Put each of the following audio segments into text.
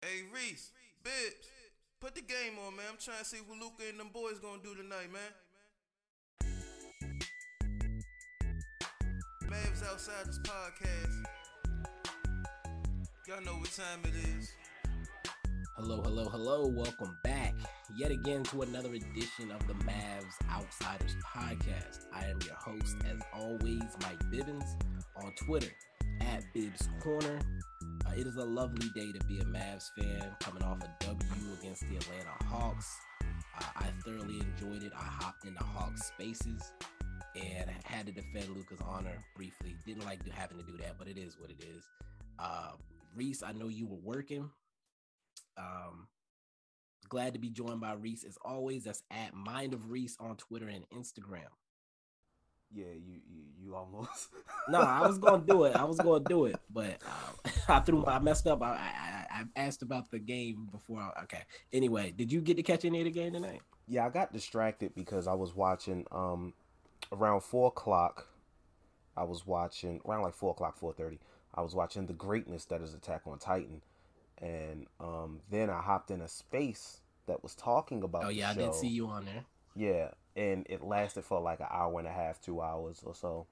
Hey Reese, Bibs, put the game on, man. I'm trying to see what Luka and them boys gonna do tonight, man. Mavs Outsiders podcast. Y'all know what time it is. Hello, hello, hello. Welcome back yet again to another edition of the Mavs Outsiders podcast. I am your host, as always, Mike Bibbins on Twitter at Bibs Corner. It is a lovely day to be a Mavs fan coming off a W against the Atlanta Hawks. I thoroughly enjoyed it. I hopped into Hawks spaces and had to defend Luka's honor briefly. Didn't like having to do that, but it is what it is. Uh, Reese, I know you were working. Um, glad to be joined by Reese as always. That's at Mind of Reese on Twitter and Instagram. Yeah, you you, you almost. no, I was gonna do it. I was gonna do it, but uh, I threw. I messed up. I, I, I asked about the game before. I, okay. Anyway, did you get to catch any of the game tonight? Yeah, I got distracted because I was watching um around four o'clock. I was watching around like four o'clock, four thirty. I was watching the greatness that is Attack on Titan, and um, then I hopped in a space that was talking about. Oh yeah, I did see you on there. Yeah, and it lasted for like an hour and a half, two hours or so.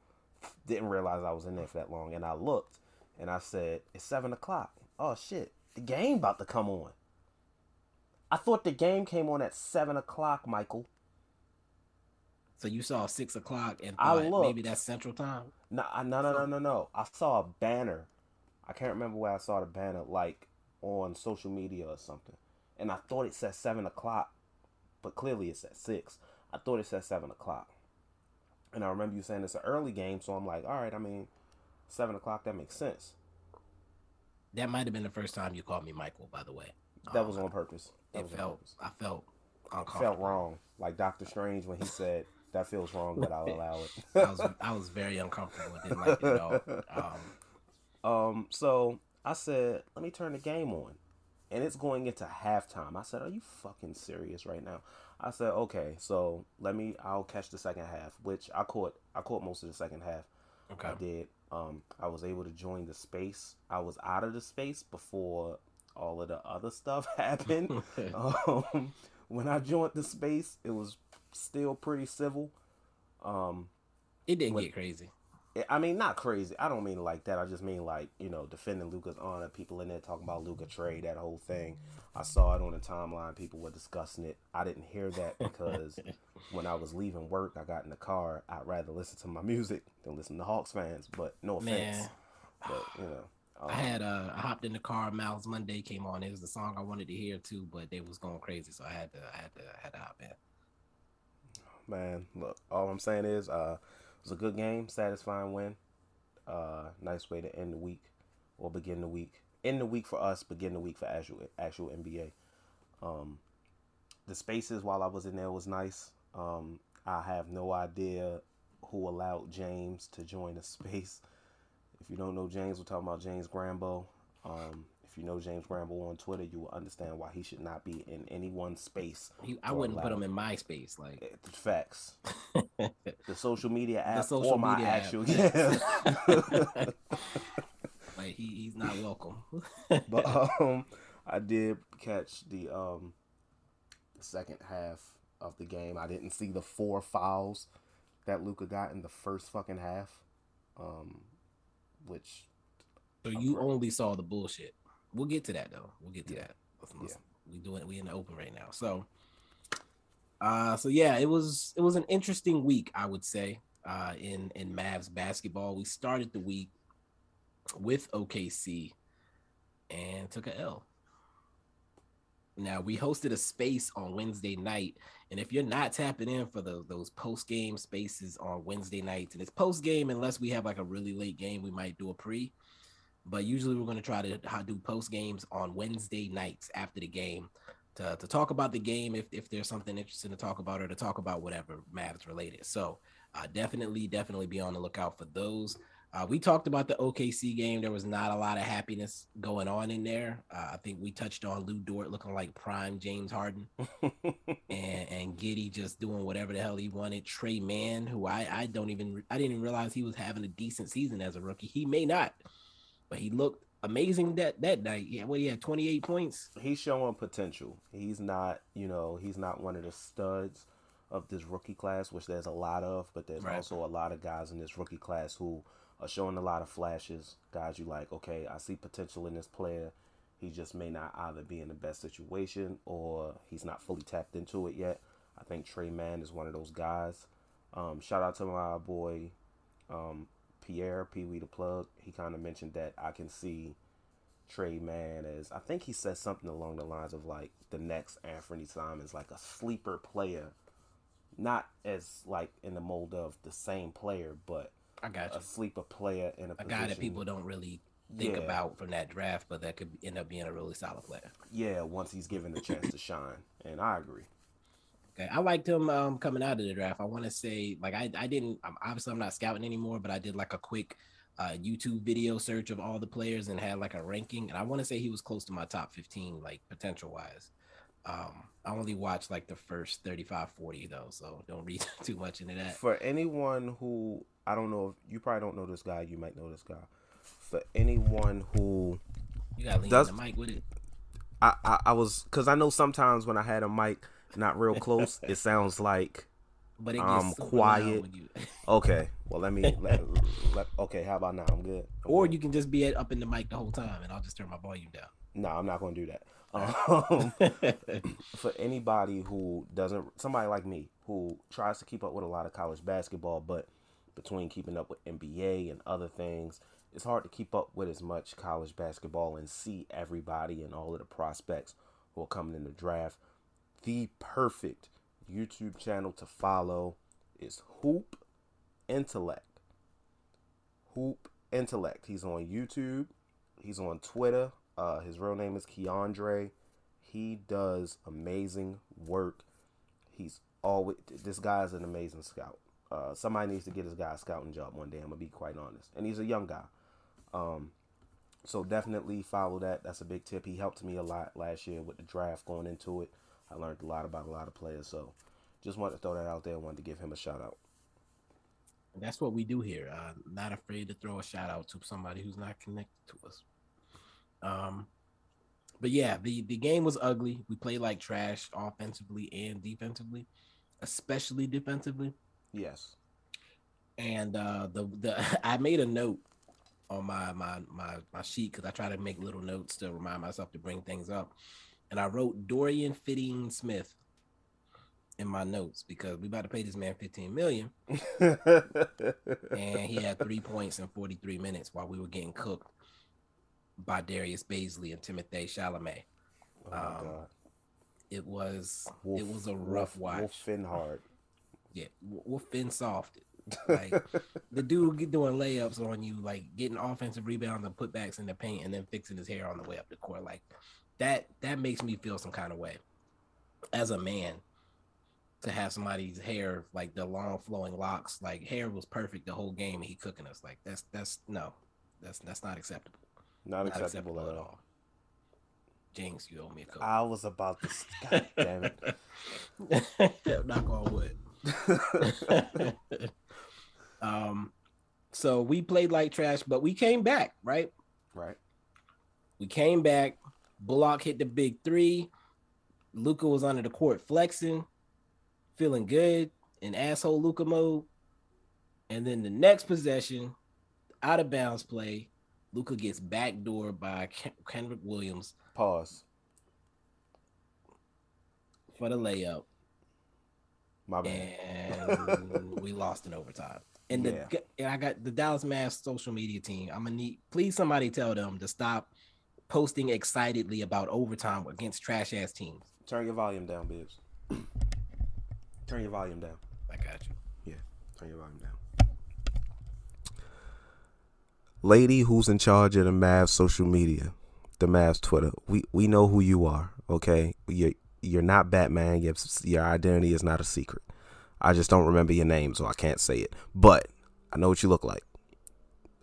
Didn't realize I was in there for that long, and I looked, and I said, "It's seven o'clock. Oh shit, the game about to come on." I thought the game came on at seven o'clock, Michael. So you saw six o'clock and I looked, maybe that's Central Time. No, no, no, no, no, no. I saw a banner. I can't remember where I saw the banner, like on social media or something, and I thought it said seven o'clock, but clearly it said six. I thought it said seven o'clock, and I remember you saying it's an early game, so I'm like, all right. I mean, seven o'clock that makes sense. That might have been the first time you called me Michael, by the way. That um, was on purpose. That it felt. Purpose. I felt. I felt wrong, like Doctor Strange when he said that feels wrong, but I'll allow it. I was I was very uncomfortable. I didn't like it at all. Um, um, so I said, let me turn the game on, and it's going into halftime. I said, are you fucking serious right now? I said, okay, so let me. I'll catch the second half, which I caught. I caught most of the second half. Okay. I did. Um, I was able to join the space. I was out of the space before all of the other stuff happened. um, when I joined the space, it was still pretty civil. Um, it didn't get crazy. I mean, not crazy. I don't mean like that. I just mean like you know defending Luka's honor. People in there talking about Luka trade, that whole thing. I saw it on the timeline. People were discussing it. I didn't hear that because when I was leaving work, I got in the car. I'd rather listen to my music than listen to Hawks fans. But no offense. Man. But you know. Um, I had uh, I hopped in the car. Miles Monday came on. It was the song I wanted to hear too, but they was going crazy, so I had to I had to I had to hop in man. Look, all I'm saying is, uh, was a good game, satisfying win. Uh, nice way to end the week or begin the week. End the week for us, begin the week for actual actual NBA. Um, the spaces while I was in there was nice. Um, I have no idea who allowed James to join the space. If you don't know James, we're talking about James Grambo. Um, if you know James Gramble on Twitter, you will understand why he should not be in any one space. He, I wouldn't put him in my space, like eh, facts. the social media app the social or my media actual yeah. like he, he's not welcome. but um, I did catch the um the second half of the game. I didn't see the four fouls that Luka got in the first fucking half. Um, which so you only saw the bullshit. We'll get to that though. We'll get to yeah. that. Yeah. We doing we in the open right now. So uh so yeah, it was it was an interesting week, I would say, uh in in Mavs basketball. We started the week with OKC and took a L. Now we hosted a space on Wednesday night, and if you're not tapping in for the, those post game spaces on Wednesday nights, and it's post game unless we have like a really late game, we might do a pre. But usually we're going to try to do post games on Wednesday nights after the game to, to talk about the game if, if there's something interesting to talk about or to talk about whatever Mavs related. So uh, definitely, definitely be on the lookout for those. Uh, we talked about the OKC game. There was not a lot of happiness going on in there. Uh, I think we touched on Lu Dort looking like prime James Harden, and and Giddey just doing whatever the hell he wanted. Tre Mann, who I I don't even I didn't even realize he was having a decent season as a rookie. He may not, but he looked amazing that that night. Yeah, what he had twenty eight points. He's showing potential. He's not you know he's not one of the studs of this rookie class, which there's a lot of, but there's right. also a lot of guys in this rookie class who are showing a lot of flashes. Guys, you like, okay, I see potential in this player. He just may not either be in the best situation or he's not fully tapped into it yet. I think Tre Mann is one of those guys. Um, shout out to my boy um, Pierre Pee Wee the plug. He kind of mentioned that I can see Tre Mann as I think he said something along the lines of like the next Anthony Simons, like a sleeper player, not as like in the mold of the same player, but I got you. a sleeper player in a, a guy that people don't really think yeah. about from that draft, but that could end up being a really solid player. Yeah, once he's given the chance to shine, and I agree. Okay, I liked him um, coming out of the draft. I want to say, like, I, I didn't. I'm, obviously, I'm not scouting anymore, but I did like a quick uh, YouTube video search of all the players and had like a ranking, and I want to say he was close to my top 15, like potential wise. Um, I only watched like the first 35, 40 though, so don't read too much into that. For anyone who I don't know if you probably don't know this guy, you might know this guy. For anyone who you got lean does, the mic with it. I, I, I was because I know sometimes when I had a mic not real close, it sounds like but it um quiet. okay, well let me let, let, okay. How about now? I'm good. I'm or good. you can just be up in the mic the whole time, and I'll just turn my volume down. No, I'm not going to do that. Um, for anybody who doesn't, somebody like me who tries to keep up with a lot of college basketball, but between keeping up with NBA and other things, it's hard to keep up with as much college basketball and see everybody and all of the prospects who are coming in the draft. The perfect YouTube channel to follow is Hoop Intellect. Hoop Intellect. He's on YouTube. He's on Twitter. Uh, his real name is Keandre. He does amazing work. He's always this guy's an amazing scout. Uh, somebody needs to get this guy a scouting job one day. I'm gonna be quite honest, and he's a young guy. Um, so definitely follow that. That's a big tip. He helped me a lot last year with the draft going into it. I learned a lot about a lot of players. So just wanted to throw that out there. I wanted to give him a shout out. That's what we do here. Uh, not afraid to throw a shout out to somebody who's not connected to us. Um, but yeah, the the game was ugly. We played like trash offensively and defensively, especially defensively. Yes. And uh, the the I made a note on my my my my sheet because I try to make little notes to remind myself to bring things up, and I wrote Dorian Finney Smith in my notes because we about to pay this man 15 million. and he had three points in 43 minutes while we were getting cooked by Darius Bazley and Timothée Chalamet. Oh um, it was Wolf, it was a rough Wolf, watch. Wolf Finn hard. Yeah, Wolf Finn soft. Like the dude doing layups on you, like getting offensive rebounds and putbacks in the paint, and then fixing his hair on the way up the court. Like that that makes me feel some kind of way as a man to have somebody's hair like the long flowing locks like hair was perfect the whole game he cooking us like that's that's no that's that's not acceptable not, not acceptable, acceptable, at all. Jinx, you owe me a coke. I was about to. God damn it. Knock on wood. um, so we played like trash, but we came back, right? Right. We came back. Bullock hit the big three. Luka was under the court flexing, feeling good in asshole Luka mode. And then the next possession, out of bounds play, Luka gets backdoored by Kenrich Williams. Pause. For the layup. My bad. And we lost in overtime. And the yeah. and I got the Dallas Mavs social media team. I'm gonna need please somebody tell them to stop posting excitedly about overtime against trash ass teams. Turn your volume down, Bibs. Turn your volume down. I got you. Yeah, turn your volume down. lady who's in charge of the Mavs social media, the Mavs Twitter. We we know who you are. Okay, you're you're not Batman. Your your identity is not a secret. I just don't remember your name, so I can't say it. But I know what you look like.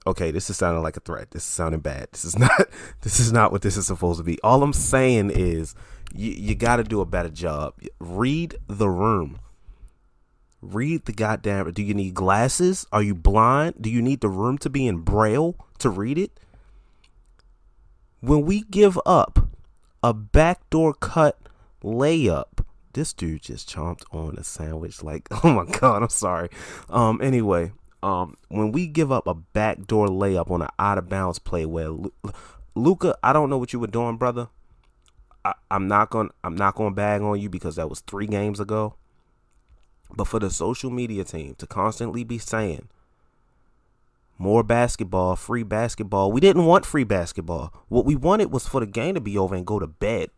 Okay, this is sounding like a threat. This is sounding bad. This is not. This is not what this is supposed to be. All I'm saying is, you you got to do a better job. Read the room. Read the goddamn. Do you need glasses? Are you blind? Do you need the room to be in braille to read it? When we give up a backdoor cut layup, this dude just chomped on a sandwich. Like, oh my god, I'm sorry. Um, anyway, um, when we give up a backdoor layup on an out of bounds play where Luka, I don't know what you were doing, brother. I, I'm not going. I'm not going to bag on you because that was three games ago. But for the social media team to constantly be saying more basketball, free basketball, we didn't want free basketball. What we wanted was for the game to be over and go to bed.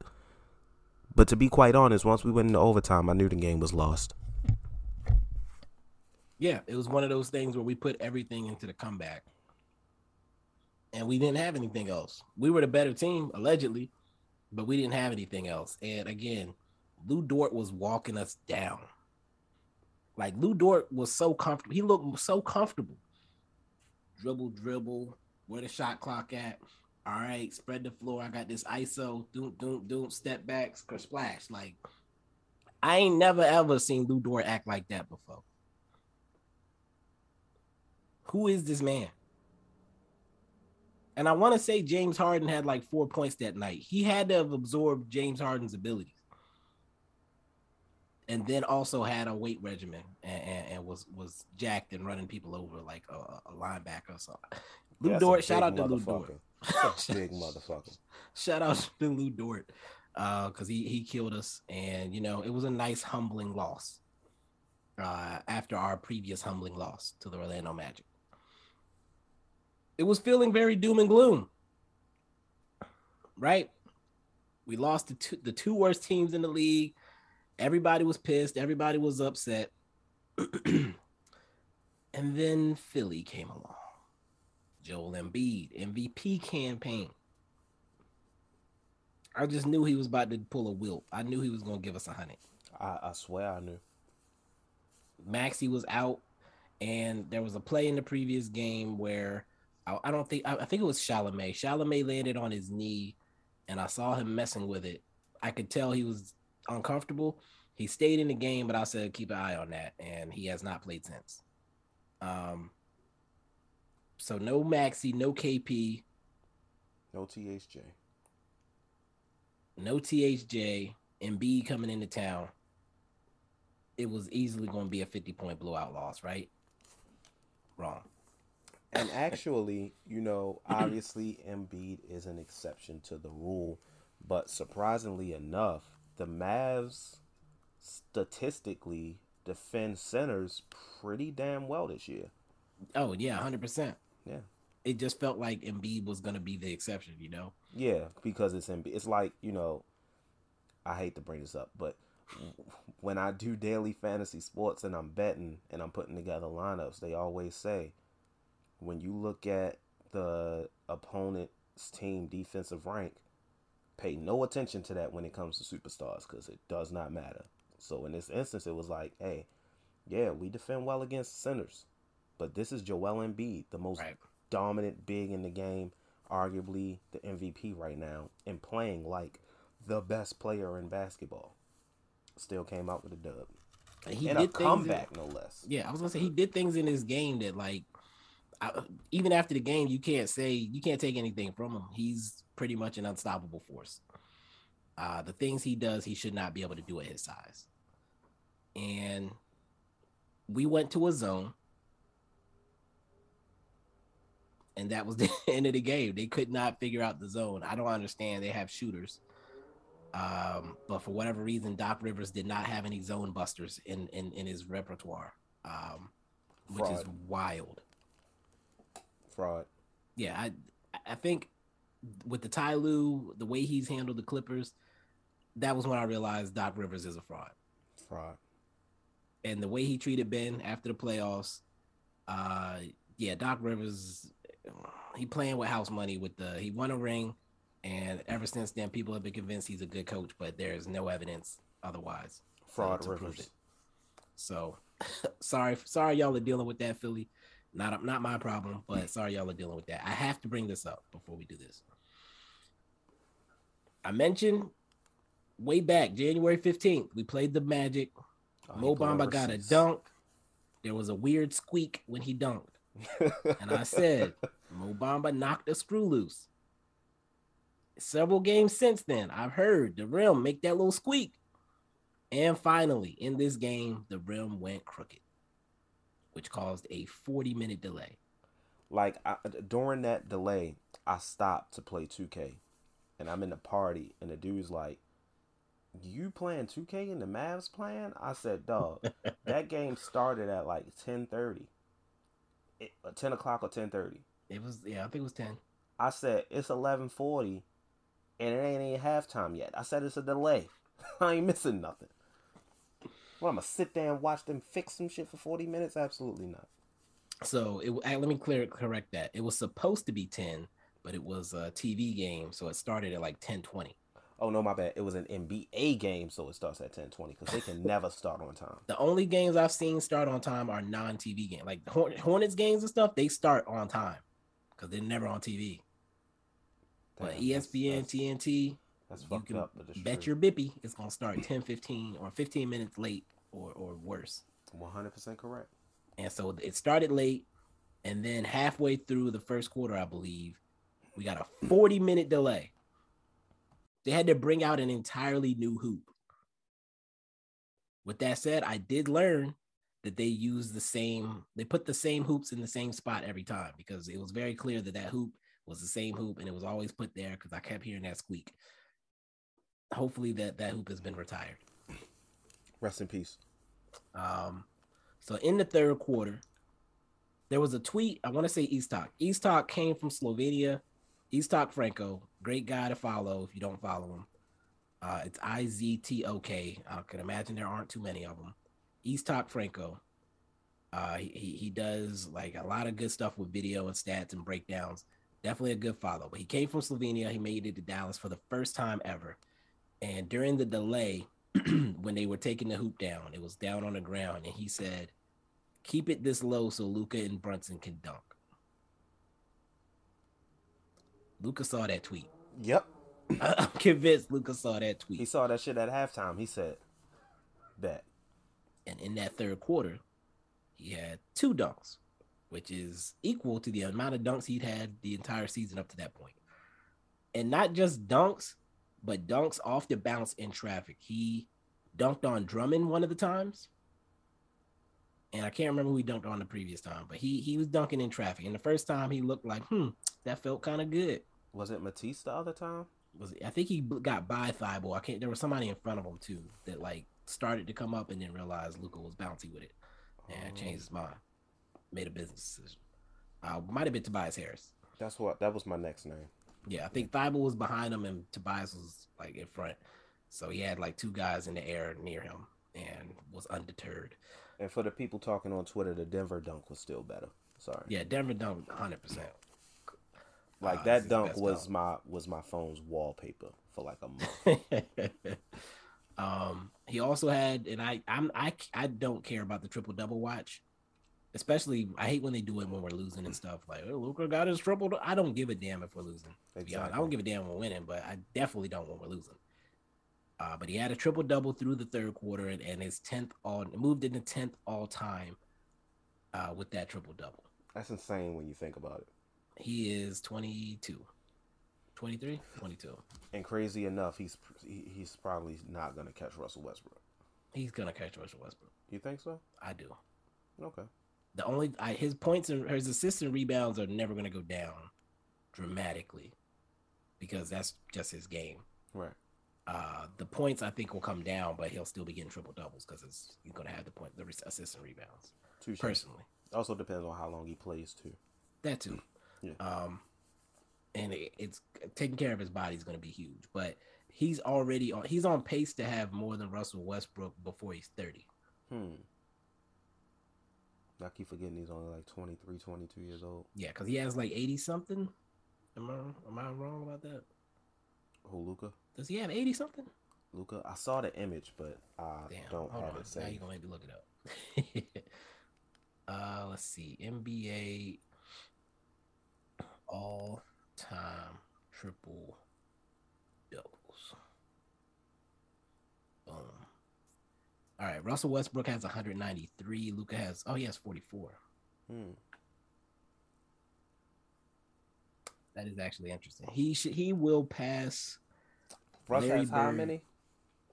But to be quite honest, once we went into overtime, I knew the game was lost. Yeah, it was one of those things where we put everything into the comeback. And we didn't have anything else. We were the better team, allegedly, but we didn't have anything else. And again, Lu Dort was walking us down. Like Lu Dort was so comfortable. He looked so comfortable. Dribble, dribble. Where the shot clock at? All right, spread the floor. I got this ISO. Doom, doom, doom. Step back, splash. Like I ain't never ever seen Lu Dort act like that before. Who is this man? And I want to say James Harden had like four points that night. He had to have absorbed James Harden's abilities and then also had a weight regimen and, and, and, was was jacked and running people over like a, a linebacker. So Lu yeah, Dort, shout out to Lu Dort. big motherfucker. Shout out to Lu Dort because uh, he he killed us, and you know it was a nice humbling loss uh, after our previous humbling loss to the Orlando Magic. It was feeling very doom and gloom, right? We lost the two, the two worst teams in the league Everybody was pissed. Everybody was upset. and then Philly came along. Joel Embiid, MVP campaign. I just knew he was about to pull a Wilt. I knew he was going to give us a hundred. I, I swear I knew. Maxi was out, and there was a play in the previous game where I, I don't think I, I think it was Chalamet. Chalamet landed on his knee, and I saw him messing with it. I could tell he was uncomfortable. He stayed in the game, but I said keep an eye on that, and he has not played since. Um, so no Maxi, no KP, no THJ, no THJ, Embiid coming into town. It was easily going to be a 50 point blowout loss, right? Wrong. And actually, you know, obviously Embiid is an exception to the rule, but surprisingly enough, the Mavs statistically defend centers pretty damn well this year. Oh yeah, hundred percent. Yeah. It just felt like Embiid was gonna be the exception, you know. Yeah, because it's Embiid. It's like you know, I hate to bring this up, but when I do daily fantasy sports and I'm betting and I'm putting together lineups, they always say when you look at the opponent's team defensive rank, pay no attention to that when it comes to superstars because it does not matter. So in this instance, it was like, hey, yeah, we defend well against centers, but this is Joel Embiid, the most right. dominant big in the game, arguably the MVP right now, and playing like the best player in basketball. Still came out with a dub. He and did a comeback, in, no less. Yeah, I was gonna say he did things in his game that like I, even after the game, you can't say you can't take anything from him. He's pretty much an unstoppable force. Uh, the things he does, he should not be able to do at his size. And we went to a zone, and that was the end of the game. They could not figure out the zone. I don't understand. They have shooters. Um, but for whatever reason, Doc Rivers did not have any zone busters in in, in his repertoire, um, which is wild fraud. Yeah, I I think with the Ty Lue, the way he's handled the Clippers, that was when I realized Doc Rivers is a fraud. Fraud. And the way he treated Ben after the playoffs, uh, yeah, Doc Rivers he playing with house money with the he won a ring, and ever since then people have been convinced he's a good coach, but there's no evidence otherwise. Fraud to prove Rivers. it. So sorry, sorry y'all are dealing with that, Philly. Not not my problem, but sorry y'all are dealing with that. I have to bring this up before we do this. I mentioned way back January 15th, we played the Magic. Oh, Mo Bamba got a dunk. There was a weird squeak when he dunked. And I said, Mo Bamba knocked a screw loose. Several games since then, I've heard the rim make that little squeak. And finally, in this game, the rim went crooked, which caused a 40 minute delay. like I, during that delay, I stopped to play 2K, and I'm in the party, and the dude's like, "You playing 2K and the Mavs playing?" I said, "Dog, that game started at like 10:30, It- uh, 10 o'clock or 10:30." It was, yeah, I think it was 10. I said it's 11:40, and it ain't even halftime yet. I said it's a delay. I ain't missing nothing. What I'm gonna sit there and watch them fix some shit for 40 minutes? Absolutely not. So it, let me clear correct that. It was supposed to be 10, but it was a TV game. So it started at like 1020. Oh no, my bad. It was an NBA game, so it starts at 10:20 because they can never start on time. The only games I've seen start on time are non-TV games, like Hornets games and stuff. They start on time because they're never on TV. But Damn, that's- ESPN, that's, TNT, that's you can up. But bet true. your bippy it's gonna start 10, 15, or 15 minutes late or or worse. 100% correct. And so it started late, and then halfway through the first quarter, I believe, we got a 40 minute delay. They had to bring out an entirely new hoop. With that said, I did learn that they use the same, they put the same hoops in the same spot every time because it was very clear that that hoop was the same hoop and it was always put there because I kept hearing that squeak. Hopefully that that hoop has been retired. Rest in peace. Um, so in the third quarter, there was a tweet. I want to say Iztok. Iztok came from Slovenia. Iztok Franko, great guy to follow if you don't follow him. Uh, it's I Z T O K. I can imagine there aren't too many of them. Iztok Franko. Uh, he he does like a lot of good stuff with video and stats and breakdowns. Definitely a good follow. But he came from Slovenia. He made it to Dallas for the first time ever. And during the delay, when they were taking the hoop down, it was down on the ground, and he said, "Keep it this low so Luka and Brunson can dunk." Luka saw that tweet. Yep. I'm convinced Luka saw that tweet. He saw that shit at halftime. He said, "Bet." And in that third quarter, he had two dunks, which is equal to the amount of dunks he'd had the entire season up to that point. And not just dunks, but dunks off the bounce in traffic. He dunked on Drummond one of the times. And I can't remember who he dunked on the previous time, but he he was dunking in traffic. And the first time he looked like, hmm, that felt kind of good. Was it Matisse the other time? Was I think he got by Thybulle. I can't. There was somebody in front of him too that like started to come up and then realized Luka was bouncy with it and Oh, changed his mind. Made a business decision. Uh, might have been Tobias Harris. That's what. That was my next name. Yeah, I think Thybulle was behind him and Tobias was like in front. So he had like two guys in the air near him and was undeterred. And for the people talking on Twitter, the Denver dunk was still better. Sorry. Yeah, Denver dunk 100. percent Like this that dunk was dunk. my was my phone's wallpaper for like a month. um, he also had, and I, I'm, I, I don't care about the triple double watch. Especially, I hate when they do it when we're losing and stuff. Like, oh, Luka got his triple. I don't give a damn if we're losing. Honest, I don't give a damn when we're winning, but I definitely don't when we're losing. Uh, but he had a triple double through the third quarter, and, and his tenth all moved into tenth all time uh, with that triple double. That's insane when you think about it. He is 22, 23, 22. And crazy enough, he's he, he's probably not gonna catch Russell Westbrook. He's gonna catch Russell Westbrook. You think so? I do. Okay. The only I, his points and his assists and rebounds are never going to go down dramatically because that's just his game. Right. Uh, the points I think will come down, but he'll still be getting triple doubles because it's he's going to have the point, the assists and rebounds. Touche. Personally, Also depends on how long he plays too. that too. Yeah. Um, and it, it's taking care of his body is going to be huge, but he's already on. He's on pace to have more than Russell Westbrook before he's thirty. Hmm. I keep forgetting he's only like 23, 22 years old. Yeah, because he has like 80 something. Am I am I wrong about that? Who Luka? Does he have 80 something? Luka. I saw the image, but I Damn, don't have on. it Now you're gonna make me look it up. uh let's see. NBA all time triple doubles. Boom. All right, Russell Westbrook has 193. Luka has oh he has 44. Hmm. That is actually interesting. He should he will pass Russ Larry has how many?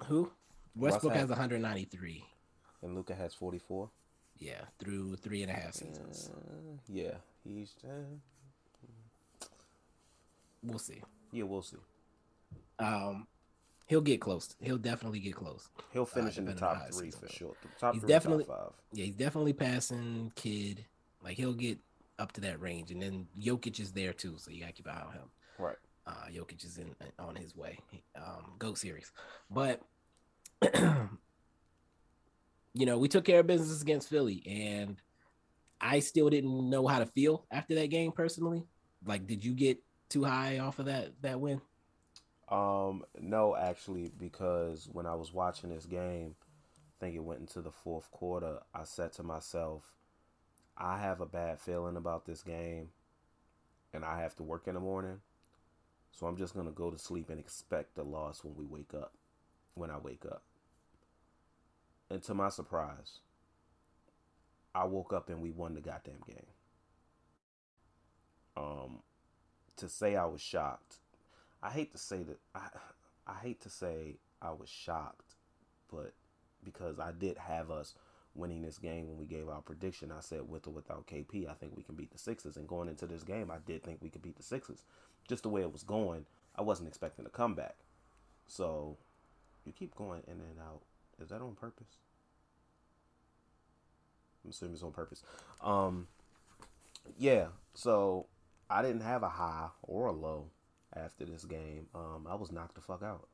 who? Westbrook has- has 193. And Luka has 44. Yeah, through three and a half seasons. Uh, yeah, he's. Uh, We'll see. yeah, we'll see. Um, he'll get close. He'll definitely get close. He'll finish in the depending on how top three for sure. Top He's three, definitely- top five. Yeah, he's definitely passing Kidd. Like he'll get up to that range, and then Jokic is there too, so you gotta keep an eye on him. Right. Uh, Jokic is in on his way. Um, Goat series, but you know we took care of business against Philly, and I still didn't know how to feel after that game personally. Like, did you get too high off of that that win? Um, no, actually, because when I was watching this game, I think it went into the fourth quarter. I said to myself, I have a bad feeling about this game, and I have to work in the morning. So I'm just gonna go to sleep and expect a loss when we wake up. When I wake up, and to my surprise, I woke up and we won the goddamn game. Um, to say I was shocked I hate to say that I I hate to say I was shocked, but because I did have us winning this game when we gave our prediction, I said with or without KP, I think we can beat the Sixers. And going into this game, I did think we could beat the Sixers. Just the way it was going, I wasn't expecting a comeback. So you keep going in and out. Is that on purpose? I'm assuming it's on purpose. Um, yeah. So I didn't have a high or a low after this game. Um, I was knocked the fuck out.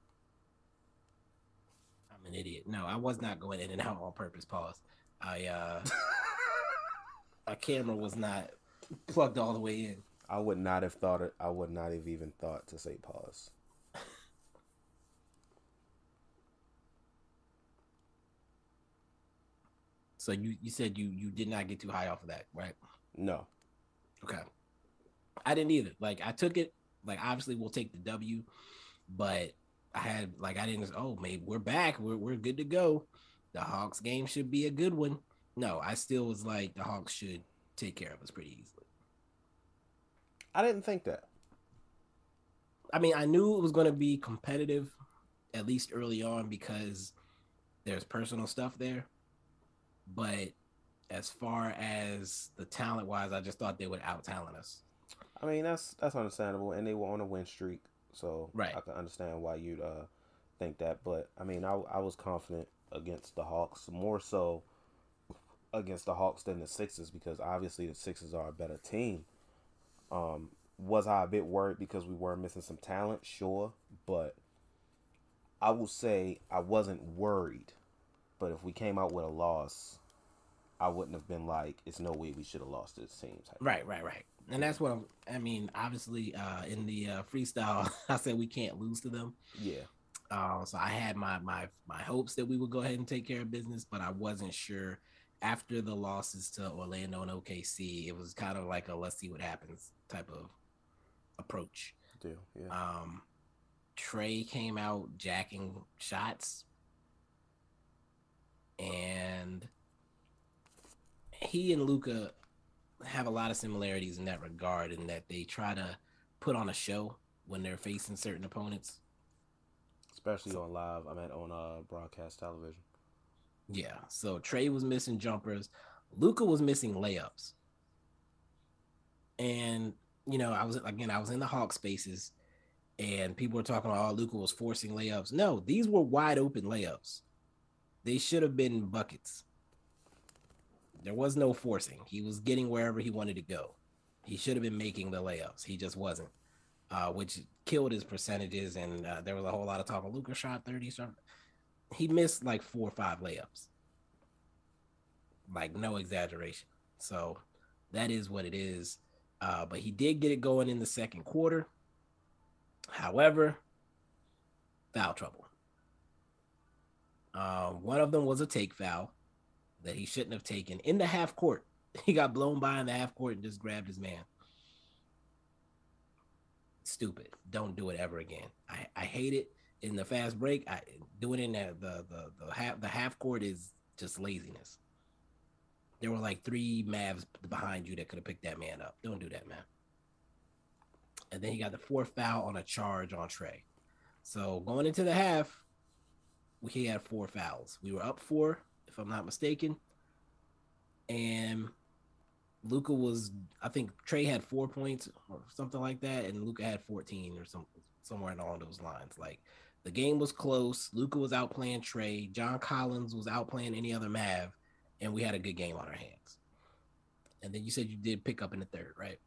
I'm an idiot. No, I was not going in and out on purpose. Pause. I uh, my camera was not plugged all the way in. I would not have thought it. I would not have even thought to say pause. So you you said you you did not get too high off of that, right? No. Okay. I didn't either. Like I took it. Like obviously we'll take the W, but I had like I didn't. Oh, maybe we're back. We're we're good to go. The Hawks game should be a good one. No, I still was like the Hawks should take care of us pretty easily. I didn't think that. I mean, I knew it was going to be competitive, at least early on, because there's personal stuff there. But as far as the talent wise, I just thought they would out talent us. I mean, that's that's understandable, and they were on a win streak, so Right. I can understand why you'd uh, think that. But I mean, I I was confident against the Hawks, more so against the Hawks than the Sixers, because obviously the Sixers are a better team. Um, was I a bit worried because we were missing some talent? Sure, but I will say I wasn't worried. But if we came out with a loss, I wouldn't have been like, "It's no way we should have lost this team." type Right, right, right. And that's what I'm, I mean. Obviously, uh, in the uh, freestyle, I said we can't lose to them. Yeah. Uh, so I had my my my hopes that we would go ahead and take care of business, but I wasn't sure. After the losses to Orlando and OKC, it was kind of like a let's see what happens type of approach. Do yeah. Um, Trae came out jacking shots, and he and Luka have a lot of similarities in that regard, in that they try to put on a show when they're facing certain opponents. especially on live. I meant on uh broadcast television. Yeah. So Trae was missing jumpers. Luka was missing layups. And you know, I was again, I was in the Hawk spaces, and people were talking about, oh, Luka was forcing layups. No, these were wide open layups. They should have been buckets. There was no forcing. He was getting wherever he wanted to go. He should have been making the layups. He just wasn't, uh, which killed his percentages. And uh, there was a whole lot of talk. Of Luka shot thirty. Shot. He missed like four or five layups. Like no exaggeration. So that is what it is. Uh, but he did get it going in the second quarter. However, foul trouble. Uh, one of them was a take foul that he shouldn't have taken in the half court. He got blown by in the half court and just grabbed his man. Stupid. Don't do it ever again. I, I hate it in the fast break. I doing it in the, the the the half the half court is just laziness. There were like three Mavs behind you that could have picked that man up. Don't do that, man. And then he got the fourth foul on a charge on Trae. So going into the half, we had four fouls. We were up four, if I'm not mistaken. And Luka was, I think Trae had four points or something like that, and Luka had 14 or some somewhere along those lines. Like the game was close. Luka was out playing Trae. John Collins was out playing any other Mav, and we had a good game on our hands. And then you said you did pick up in the third, right?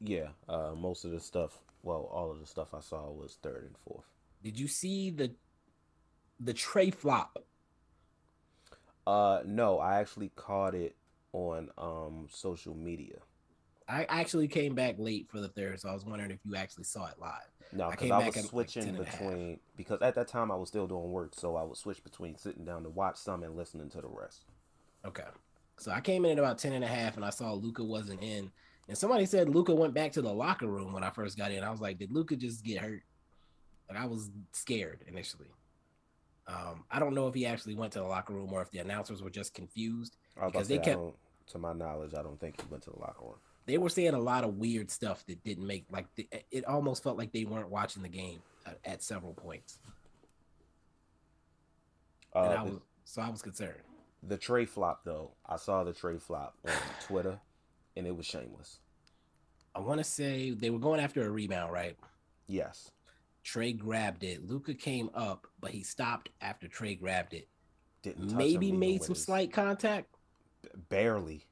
Yeah, uh, most of the stuff, well, all of the stuff I saw was third and fourth. Did you see the the Trae flop? Uh, no, I actually caught it on um social media. I actually came back late for the third, so I was wondering if you actually saw it live. No, because I, I, was switching like between because at that time I was still doing work, so I would switch between sitting down to watch some and listening to the rest. Okay. So I came in at about 10 and a half and I saw Luka wasn't in. And somebody said Luka went back to the locker room when I first got in. I was like, did Luka just get hurt? Like I was scared initially. Um, I don't know if he actually went to the locker room or if the announcers were just confused because they kept. To my knowledge, I don't think he went to the locker room. They were saying a lot of weird stuff that didn't make like the, it almost felt like they weren't watching the game at, at several points. Uh, and I was so I was concerned. The Trae flop though, I saw the Trae flop on Twitter, and it was shameless. I want to say they were going after a rebound, right? Yes. Trae grabbed it. Luka came up, but he stopped after Trae grabbed it. Didn't maybe made some his... slight contact. Barely.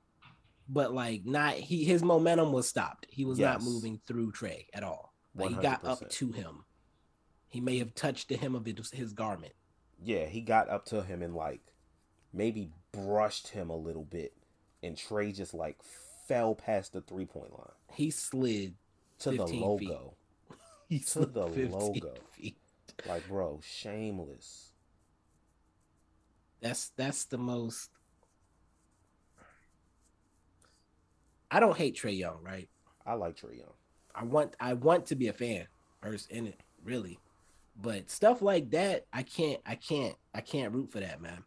But like not he his momentum was stopped. He was yes. not moving through Trae at all. Like 100%. he got up to him. He may have touched the hem of his, his garment. Yeah, he got up to him and like maybe brushed him a little bit, and Trae just like fell past the three point line. He slid to the logo. Feet. He to the logo. Feet. Like, bro, shameless. That's that's the most. I don't hate Trae Young, right? I like Trae Young. I want I want to be a fan first in it, really. But stuff like that, I can't I can't I can't root for that, man.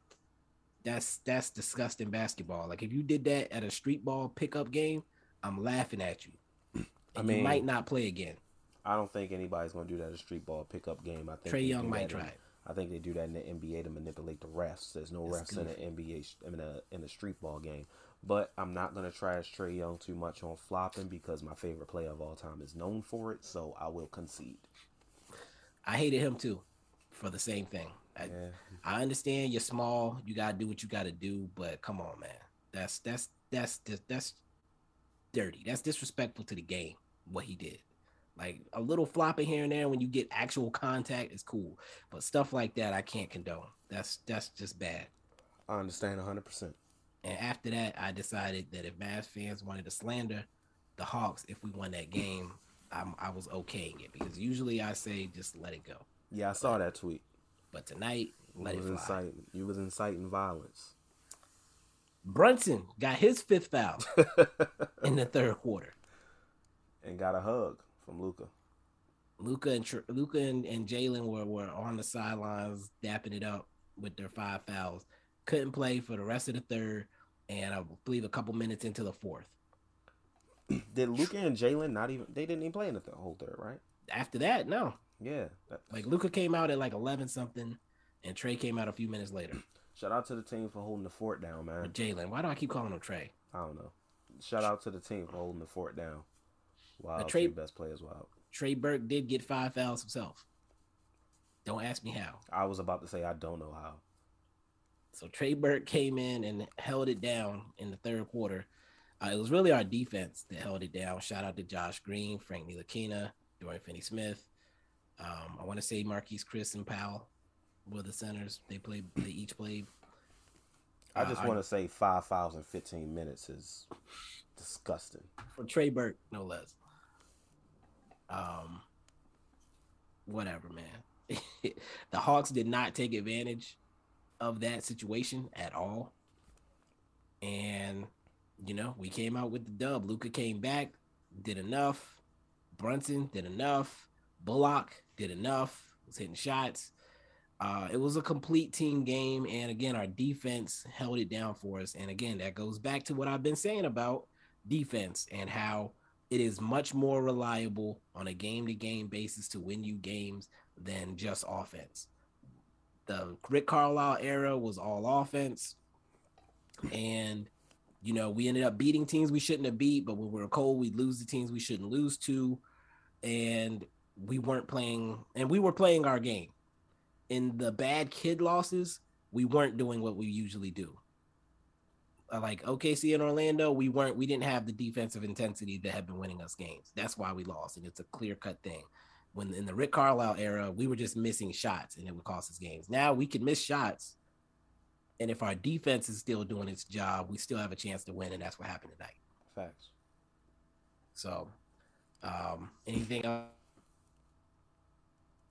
That's that's disgusting basketball. Like if you did that at a street ball pickup game, I'm laughing at you. I mean, you might not play again. I don't think anybody's gonna do that at a street ball pickup game. I think Trae Young might try. In, I think they do that in the NBA to manipulate the refs. There's no refs in an NBA uh, in a in a street ball game. But I'm not gonna trash Trae Young too much on flopping because my favorite player of all time is known for it. So I will concede. I hated him too, for the same thing. I, yeah. I understand you're small. You gotta do what you gotta do, but come on, man. That's that's that's that's, that's dirty. That's disrespectful to the game. What he did. Like a little flopping here and there when you get actual contact is cool, but stuff like that I can't condone. That's that's just bad. I understand 100. percent And after that, I decided that if Mavs fans wanted to slander the Hawks if we won that game, I'm, i was okaying it because usually I say just let it go. Yeah, I saw that tweet. But tonight, let you it fly. Inciting, you was inciting violence. Brunson got his fifth foul in the third quarter, and got a hug from Luka. Luka and Luka and, and Jalen were, were on the sidelines dapping it up with their five fouls. Couldn't play for the rest of the third, and I believe a couple minutes into the fourth. Did Luka and Jalen not even? They didn't even play in the whole third, right? After that, no. Yeah. Like Luka came out at like eleven something, and Trey came out a few minutes later. Shout out to the team for holding the fort down, man. Jalen, why do I keep calling him Trey? I don't know. Shout out to the team for holding the fort down. Wow, Trey best players out. Trey Burke did get five fouls himself. Don't ask me how. I was about to say I don't know how. So Trey Burke came in and held it down in the third quarter. Uh, it was really our defense that held it down. Shout out to Josh Green, Frank Ntilikina, Dorian Finney-Smith. Um, I want to say Marquese Chriss and Powell were the centers. They played. They each played. I just uh, want to say five fouls in 15 minutes is disgusting. For Trey Burke, no less. Um, whatever, man. the Hawks did not take advantage of that situation at all. And, you know, we came out with the dub. Luka came back, did enough. Brunson did enough. Bullock did enough, was hitting shots. Uh, it was a complete team game. And again, our defense held it down for us. And again, that goes back to what I've been saying about defense and how it is much more reliable on a game to game basis to win you games than just offense. The Rick Carlisle era was all offense. And, you know, we ended up beating teams we shouldn't have beat, but when we were cold, we'd lose the teams we shouldn't lose to. And we weren't playing, and we were playing our game in the bad kid losses, we weren't doing what we usually do. Uh, like OKC and Orlando, we weren't, we didn't have the defensive intensity that had been winning us games. That's why we lost, and it's a clear cut thing. When in the Rick Carlisle era, we were just missing shots, and it would cost us games. Now we can miss shots, and if our defense is still doing its job, we still have a chance to win, and that's what happened tonight. Facts. So, um, anything else?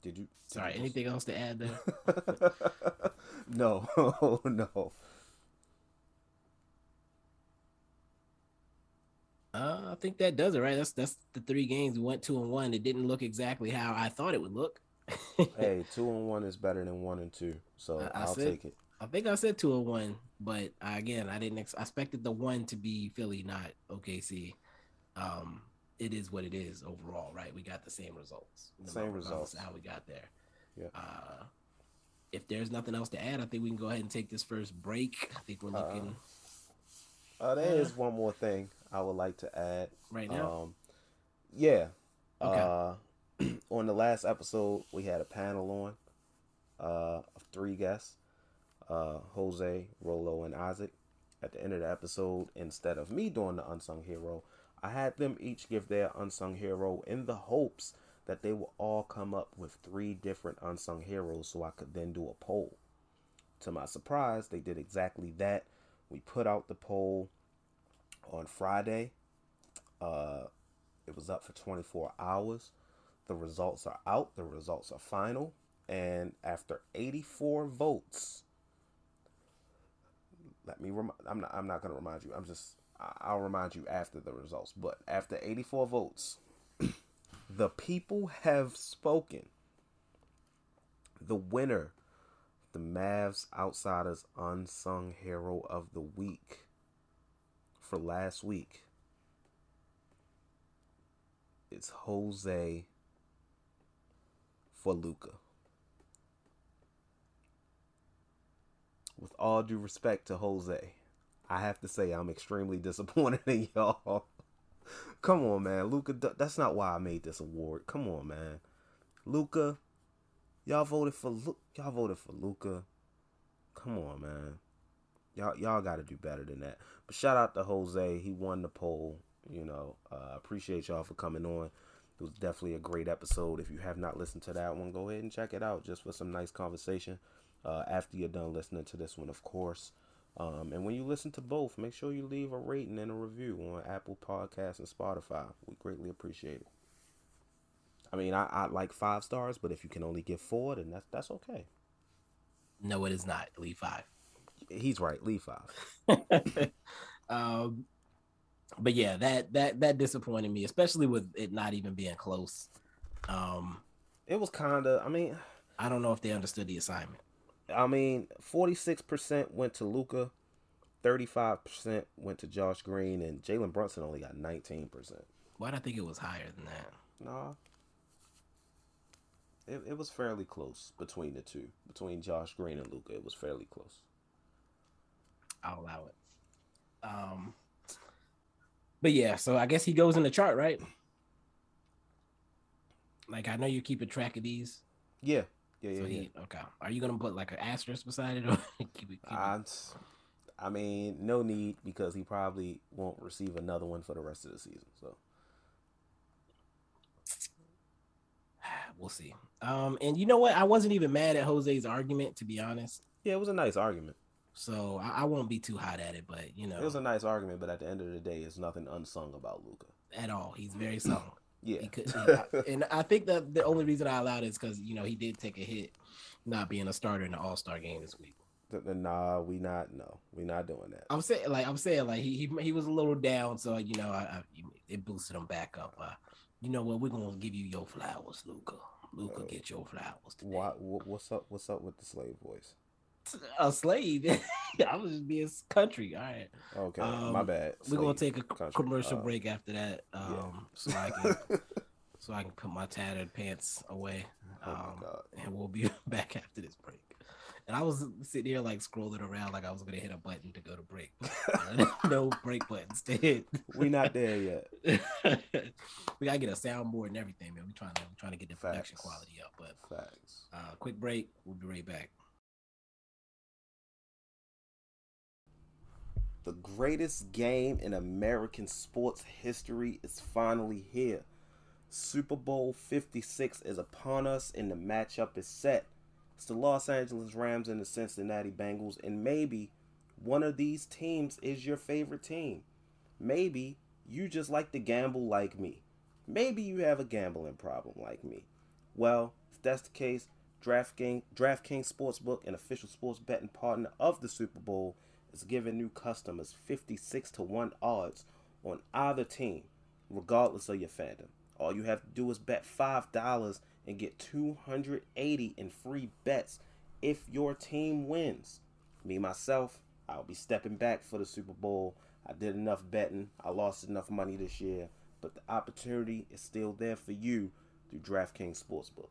Did you? Sorry, anything else to add there? no, Oh no. Uh, I think that does it, right? That's that's the three games we went two and one. It didn't look exactly how I thought it would look. hey, two and one is better than one and two, so I, will take it. I think I said two and one, but again, I didn't. Ex- I expected the one to be Philly, not OKC. Um, it is what it is overall, right? We got the same results. Same results. How we got there. Yeah. Uh, if there's nothing else to add, I think we can go ahead and take this first break. I think we're uh, looking. Uh, uh there is one more thing I would like to add. Right now. Um, yeah. Okay. Uh, on the last episode, we had a panel on uh, of three guests: uh, Jose, Rolo, and Isaac. At the end of the episode, instead of me doing the unsung hero, I had them each give their unsung hero in the hopes that they will all come up with three different unsung heroes so I could then do a poll. To my surprise, they did exactly that. We put out the poll on Friday. Uh, it was up for 24 hours. The results are out, the results are final. And after 84 votes, let me remind I'm not I'm not gonna remind you. I'm just I'll remind you after the results. But after 84 votes, the people have spoken. The winner, the Mavs Outsiders Unsung Hero of the Week for last week, it's Jose for Luka. With all due respect to Jose, I have to say I'm extremely disappointed in y'all. Come on, man, Luka, That's not why I made this award. Come on, man, Luka, Y'all voted for y'all voted for Luka. Come on, man. Y'all y'all got to do better than that. But shout out to Jose. He won the poll. You know, uh, appreciate y'all for coming on. It was definitely a great episode. If you have not listened to that one, go ahead and check it out just for some nice conversation. Uh, after you're done listening to this one, of course. Um, and when you listen to both, make sure you leave a rating and a review on Apple Podcasts and Spotify. We greatly appreciate it. I mean, I, I like five stars, but if you can only give four, then that's that's okay. No, it is not. Leave five. He's right. Leave five. um, but yeah, that that that disappointed me, especially with it not even being close. Um, it was kind of. I mean, I don't know if they understood the assignment. I mean, 46% went to Luka, 35% went to Josh Green, and Jalen Brunson only got 19%. Why did I think it was higher than that? Nah. It, it was fairly close between the two. Between Josh Green and Luka, it was fairly close. I'll allow it. Um, but yeah, so I guess he goes in the chart, right? Like I know you're keeping track of these. Yeah, yeah, yeah, so he, yeah. Okay. Are you gonna put like an asterisk beside it, or keep it? Keep I, I mean, no need because he probably won't receive another one for the rest of the season. So we'll see. Um, and you know what? I wasn't even mad at Jose's argument, to be honest. Yeah, it was a nice argument. So I, I, won't be too hot at it, but you know, it was a nice argument. But at the end of the day, it's nothing unsung about Luka at all. He's very sung. yeah, he could, and I think that the only reason I allowed it is because you know he did take a hit, not being a starter in the All Star game this week. Nah, we not. No, we not doing that. I'm saying, like, I'm saying, like, he he, he was a little down, so you know, I, I it boosted him back up. Uh, you know what? We're gonna give you your flowers, Luka. Luka, uh, get your flowers. Today. Why, what's up? What's up with the slave voice? A slave. I was just being country. All right. Okay, um, my bad. Slave we're gonna take a country. commercial uh, break after that, um, yeah. so I can so I can put my tattered pants away. Oh um, and we'll be back after this break. And I was sitting here like scrolling around like I was gonna hit a button to go to break. no break buttons to hit. We're not there yet. we gotta get a soundboard and everything, man. We trying to we trying to get the Facts. production quality up. But Facts. Uh, quick break. We'll be right back. The greatest game in American sports history is finally here. Super Bowl 56 is upon us and the matchup is set. It's the Los Angeles Rams and the Cincinnati Bengals, and maybe one of these teams is your favorite team. Maybe you just like to gamble like me. Maybe you have a gambling problem like me. Well, if that's the case, DraftKings, DraftKings Sportsbook, an official sports betting partner of the Super Bowl, is giving new customers 56 to 1 odds on either team, regardless of your fandom. All you have to do is bet $5 and get 280 in free bets if your team wins. Me myself, I'll be stepping back for the Super Bowl. I did enough betting. I lost enough money this year, but the opportunity is still there for you through DraftKings Sportsbook.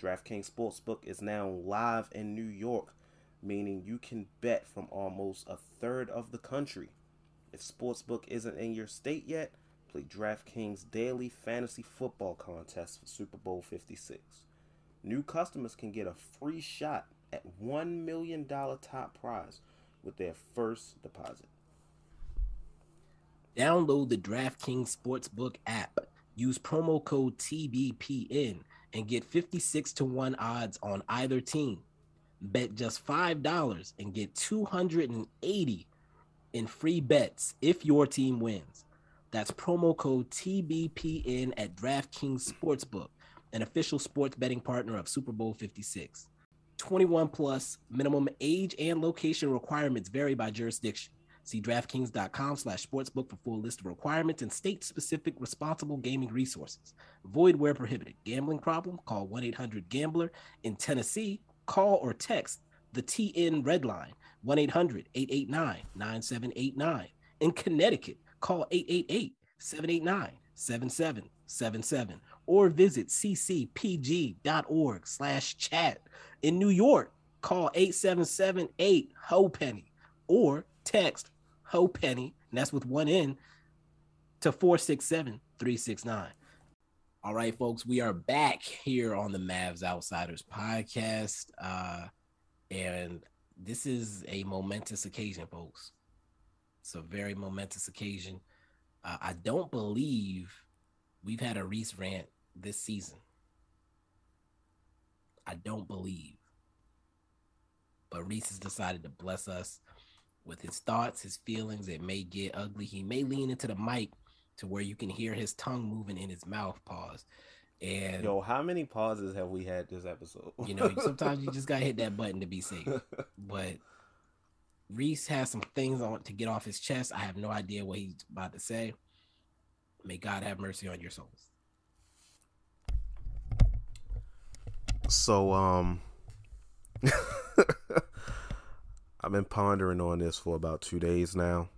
DraftKings Sportsbook is now live in New York, meaning you can bet from almost a third of the country. If Sportsbook isn't in your state yet, play DraftKings Daily Fantasy Football Contest for Super Bowl 56. New customers can get a free shot at $1 million top prize with their first deposit. Download the DraftKings Sportsbook app. Use promo code TBPN and get 56 to 1 odds on either team. Bet just $5 and get 280 in free bets if your team wins. That's promo code TBPN at DraftKings Sportsbook, an official sports betting partner of Super Bowl 56. 21 plus minimum age and location requirements vary by jurisdiction. See DraftKings.com slash sportsbook for full list of requirements and state-specific responsible gaming resources. Void where prohibited. Gambling problem? Call 1-800-GAMBLER. In Tennessee, call or text the TN Red Line, 1-800-889-9789. In Connecticut, Call 888 789 7777 or visit ccpg.org slash chat. In New York, call 8778 HOPENY or text HOPENY, and that's with one N, to 467 369. All right, folks, we are back here on the Mavs Outsiders podcast. Uh, and this is a momentous occasion, folks. It's a very momentous occasion. Uh, I don't believe we've had a Reese rant this season. I don't believe. But Reese has decided to bless us with his thoughts, his feelings. It may get ugly. He may lean into the mic to where you can hear his tongue moving in his mouth. Pause. And yo, how many pauses have we had this episode? you know, sometimes you just gotta hit that button to be safe. But Reese has some things on to get off his chest. I have no idea what he's about to say. May God have mercy on your souls. So, um, I've been pondering on this for about two days now.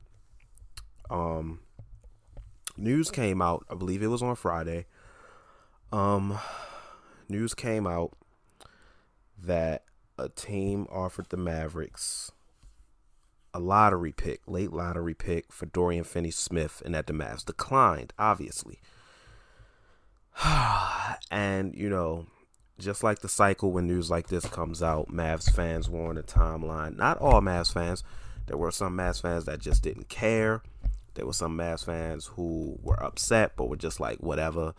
Um, news came out. I believe it was on Friday. Um, news came out that a team offered the Mavericks a lottery pick, late lottery pick for Dorian Finney Smith and that the Mavs. Declined, obviously. and, you know, just like the cycle when news like this comes out, Mavs fans were on the timeline. Not all Mavs fans. There were some Mavs fans that just didn't care. There were some Mavs fans who were upset but were just like, whatever.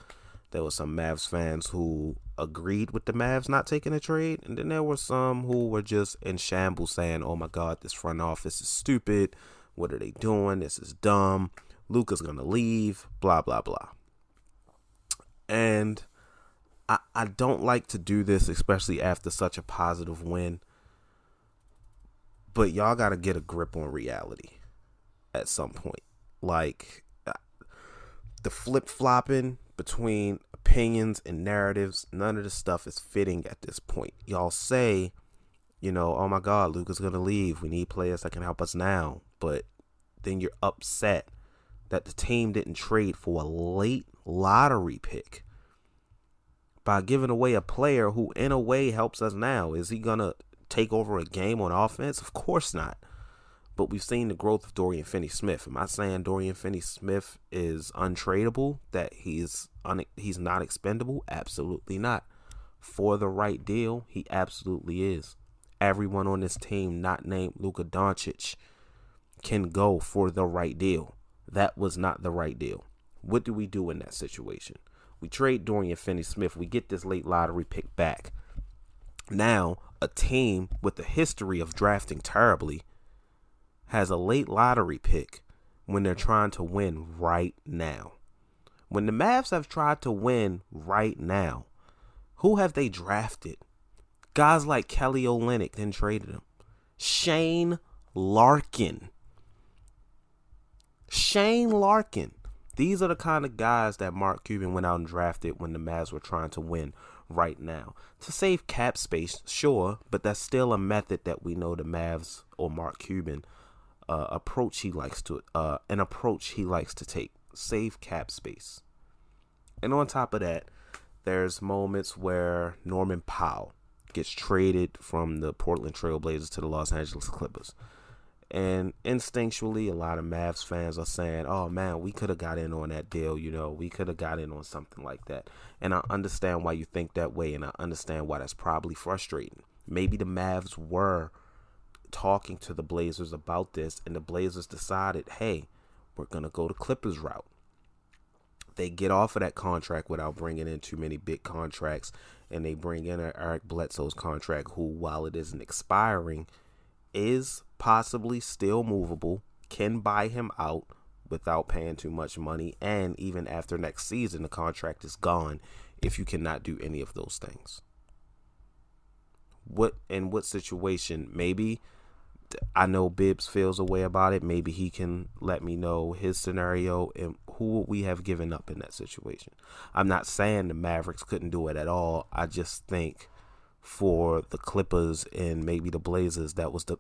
There were some Mavs fans who agreed with the Mavs not taking a trade, and then there were some who were just in shambles saying, "Oh my God, this front office is stupid. What are they doing? This is dumb. Luka's gonna leave. Blah blah blah." And I I don't like to do this, especially after such a positive win. But y'all got to get a grip on reality at some point. Like uh, the flip flopping between opinions and narratives, none of the stuff is fitting at this point. Y'all say, you know, oh my God, Luka's gonna leave. We need players that can help us now. But then you're upset that the team didn't trade for a late lottery pick by giving away a player who in a way helps us now. Is he gonna take over a game on offense? Of course not. But we've seen the growth of Dorian Finney Smith. Am I saying Dorian Finney Smith is untradeable? That he's un- he's not expendable? Absolutely not. For the right deal, he absolutely is. Everyone on this team, not named Luka Doncic, can go for the right deal. That was not the right deal. What do we do in that situation? We trade Dorian Finney Smith. We get this late lottery pick back. Now, a team with a history of drafting terribly has a late lottery pick when they're trying to win right now. When the Mavs have tried to win right now, who have they drafted? Guys like Kelly Olynyk then traded him. Shane Larkin. Shane Larkin. These are the kind of guys that Mark Cuban went out and drafted when the Mavs were trying to win right now. To save cap space, sure, but that's still a method that we know the Mavs or Mark Cuban uh, approach he likes to uh, an approach he likes to take. Save cap space. And on top of that, there's moments where Norman Powell gets traded from the Portland Trailblazers to the Los Angeles Clippers. And instinctually, a lot of Mavs fans are saying, oh man, we could have got in on that deal. You know, we could have got in on something like that. And I understand why you think that way. And I understand why that's probably frustrating. Maybe the Mavs were talking to the Blazers about this, and the Blazers decided, hey, we're going to go the Clippers route. They get off of that contract without bringing in too many big contracts, and they bring in Eric Bledsoe's contract, who, while it isn't expiring, is possibly still movable, can buy him out without paying too much money, and even after next season, the contract is gone if you cannot do any of those things. What in what situation? Maybe I know Bibs feels a way about it. Maybe he can let me know his scenario and who would we have given up in that situation. I'm not saying the Mavericks couldn't do it at all. I just think for the Clippers and maybe the Blazers, that was the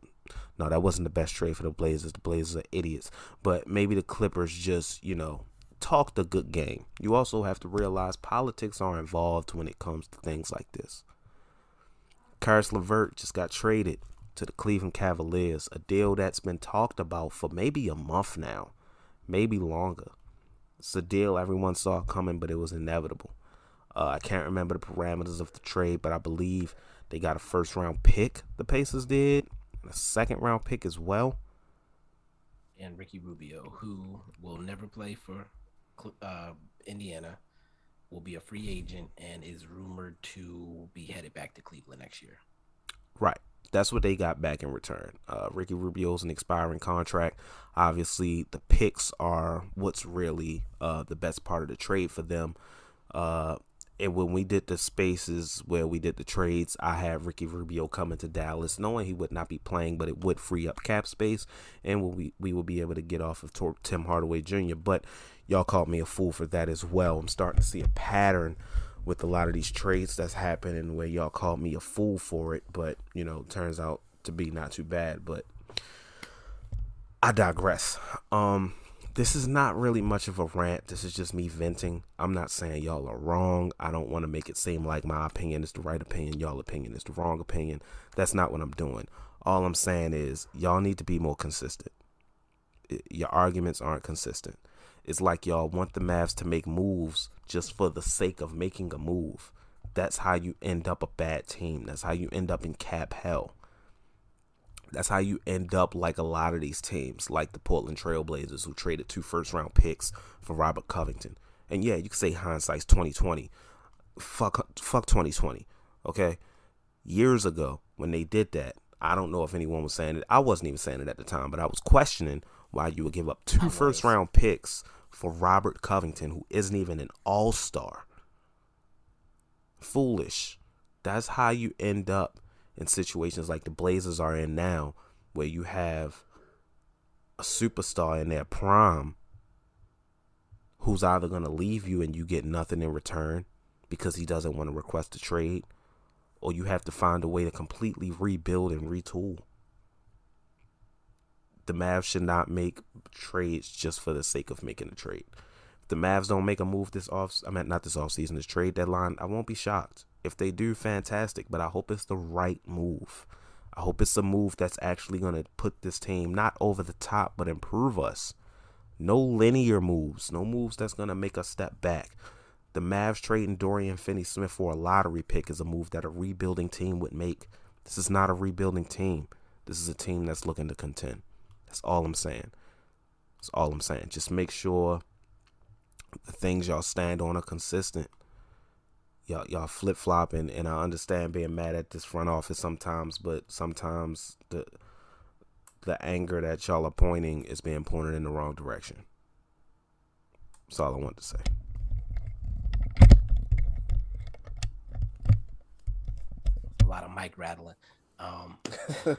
no, that wasn't the best trade for the Blazers. The Blazers are idiots. But maybe the Clippers just, you know, talked a good game. You also have to realize politics are involved when it comes to things like this. Caris LeVert just got traded to the Cleveland Cavaliers, a deal that's been talked about for maybe a month now, maybe longer. It's a deal everyone saw coming, but it was inevitable. Uh, I can't remember the parameters of the trade, but I believe they got a first round pick, the Pacers did, a second round pick as well. And Ricky Rubio, who will never play for uh, Indiana, will be a free agent and is rumored to be headed back to Cleveland next year. Right that's what they got back in return. Uh, Ricky Rubio's an expiring contract. Obviously, the picks are what's really uh, the best part of the trade for them. Uh, and when we did the spaces where we did the trades, I had Ricky Rubio coming to Dallas, knowing he would not be playing, but it would free up cap space, and we we will be able to get off of Tim Hardaway Jr. But y'all called me a fool for that as well. I'm starting to see a pattern with a lot of these trades that's happening where y'all called me a fool for it, but you know, turns out to be not too bad. But I digress. Um, this is not really much of a rant. This is just me venting. I'm not saying y'all are wrong. I don't want to make it seem like my opinion is the right opinion, y'all opinion is the wrong opinion. That's not what I'm doing. All I'm saying is y'all need to be more consistent. Your arguments aren't consistent. It's like y'all want the Mavs to make moves just for the sake of making a move. That's how you end up a bad team. That's how you end up in cap hell. That's how you end up like a lot of these teams, like the Portland Trailblazers, who traded two first round picks for Robert Covington. And yeah, you can say hindsight's 2020. Fuck fuck 2020. Okay? Years ago when they did that, I don't know if anyone was saying it. I wasn't even saying it at the time, but I was questioning why you would give up two first round picks for Robert Covington, who isn't even an all star. Foolish. That's how you end up in situations like the Blazers are in now, where you have a superstar in their prime who's either going to leave you and you get nothing in return because he doesn't want to request a trade, or you have to find a way to completely rebuild and retool. The Mavs should not make trades just for the sake of making a trade. If the Mavs don't make a move this off, I mean not this off season, this trade deadline, I won't be shocked. If they do, fantastic. But I hope it's the right move. I hope it's a move that's actually going to put this team not over the top, but improve us. No linear moves, no moves that's going to make us step back. The Mavs trading Dorian Finney Smith for a lottery pick is a move that a rebuilding team would make. This is not a rebuilding team. This is a team that's looking to contend. That's all I'm saying. That's all I'm saying. Just make sure the things y'all stand on are consistent y'all y'all flip flopping, and I understand being mad at this front office sometimes, but sometimes the the anger that y'all are pointing is being pointed in the wrong direction. That's all I want to say. A lot of mic rattling. Um,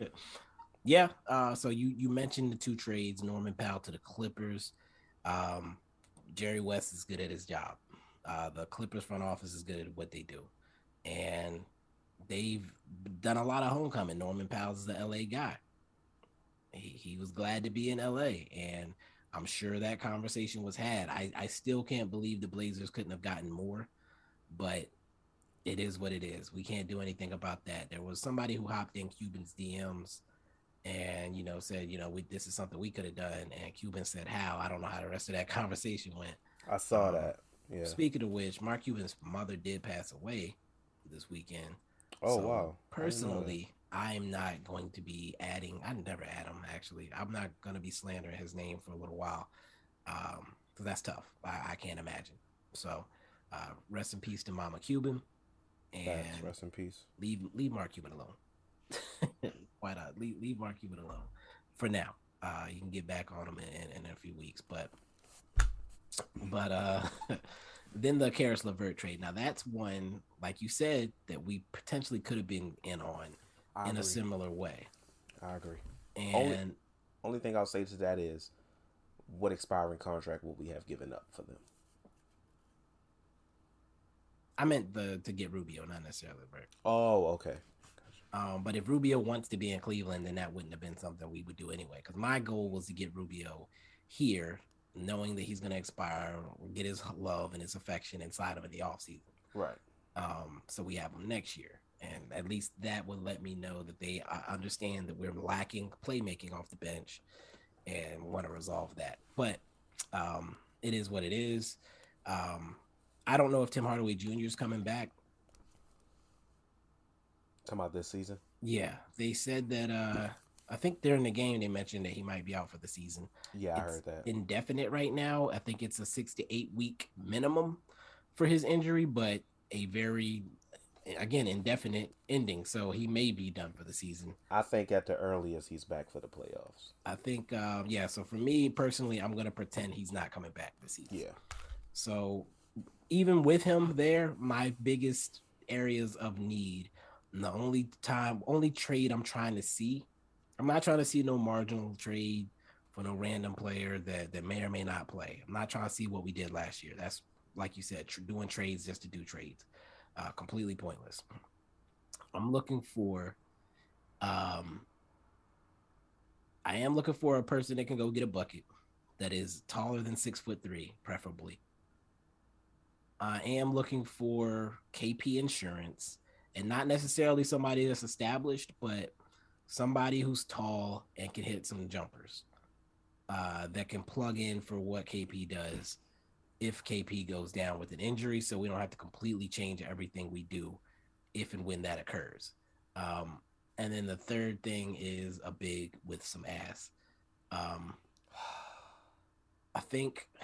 yeah. Uh, so you you mentioned the two trades: Norman Powell to the Clippers. Um, Jerry West is good at his job. Uh, the Clippers front office is good at what they do, and they've done a lot of homecoming. Norman Powell is the LA guy. He, he was glad to be in LA, and I'm sure that conversation was had. I, I still can't believe the Blazers couldn't have gotten more, but it is what it is. We can't do anything about that. There was somebody who hopped in Cuban's DMs and you know said, you know, we, this is something we could have done, and Cuban said, "How?" I don't know how the rest of that conversation went. I saw um, that. Yeah. Speaking of which, Mark Cuban's mother did pass away this weekend. Oh so wow! Personally, I'm not going to be adding. I never add him actually. I'm not going to be slandering his name for a little while, um, because that's tough. I, I, can't imagine. So, uh, rest in peace to Mama Cuban, and Thanks. rest in peace. Leave leave Mark Cuban alone. Why not? Leave leave Mark Cuban alone for now. Uh, you can get back on him in, in, in a few weeks, but but uh then the Caris LeVert trade. Now that's one, like you said, that we potentially could have been in on I in agree. a similar way. I agree. And only, only thing I'll say to that is what expiring contract will we have given up for them? I meant the to get Rubio, not necessarily LeVert. Oh, okay. Um, but if Rubio wants to be in Cleveland, then that wouldn't have been something we would do anyway. Because my goal was to get Rubio here knowing that he's going to expire, get his love and his affection inside of in the offseason. Right. Um, so we have him next year. And at least that would let me know that they understand that we're lacking playmaking off the bench and want to resolve that. But um, it is what it is. Um, I don't know if Tim Hardaway Jr. is coming back. Talking about this season? Yeah. They said that uh, I think during the game they mentioned that he might be out for the season. Yeah, it's I heard that. Indefinite right now. I think it's a six to eight week minimum for his injury, but a very again indefinite ending. So he may be done for the season. I think at the earliest he's back for the playoffs. I think um, yeah. So for me personally, I'm gonna pretend he's not coming back this season. Yeah. So even with him there, my biggest areas of need, the only time, only trade I'm trying to see I'm not trying to see no marginal trade for no random player that that may or may not play. I'm not trying to see what we did last year. That's like you said, tr- doing trades just to do trades, uh, completely pointless. I'm looking for, um, I am looking for a person that can go get a bucket that is taller than six foot three, preferably. I am looking for KP insurance and not necessarily somebody that's established, but somebody who's tall and can hit some jumpers uh, that can plug in for what KP does if KP goes down with an injury, so we don't have to completely change everything we do if and when that occurs. Um, and then the third thing is a big with some ass. Um, I think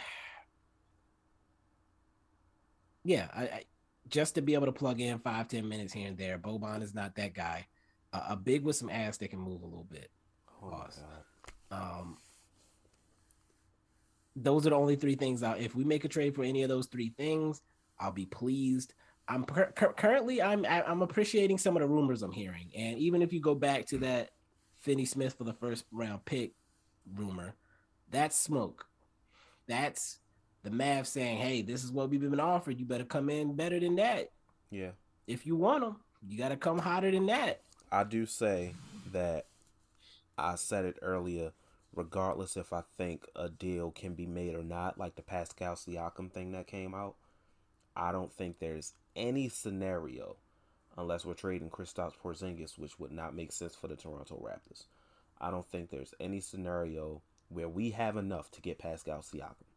Yeah, I, I, just to be able to plug in five ten minutes here and there. Boban is not that guy. Uh, a big with some ass that can move a little bit. Oh god. Um, those are the only three things out. If we make a trade for any of those three things, I'll be pleased. I'm per- currently I'm I'm appreciating some of the rumors I'm hearing, and even if you go back to that Finney Smith for the first round pick rumor, that's smoke. That's the Mavs saying, "Hey, this is what we've been offered. You better come in better than that. Yeah. If you want them, you got to come hotter than that." I do say that I said it earlier. Regardless if I think a deal can be made or not, like the Pascal Siakam thing that came out, I don't think there's any scenario, unless we're trading Kristaps Porzingis, which would not make sense for the Toronto Raptors. I don't think there's any scenario where we have enough to get Pascal Siakam.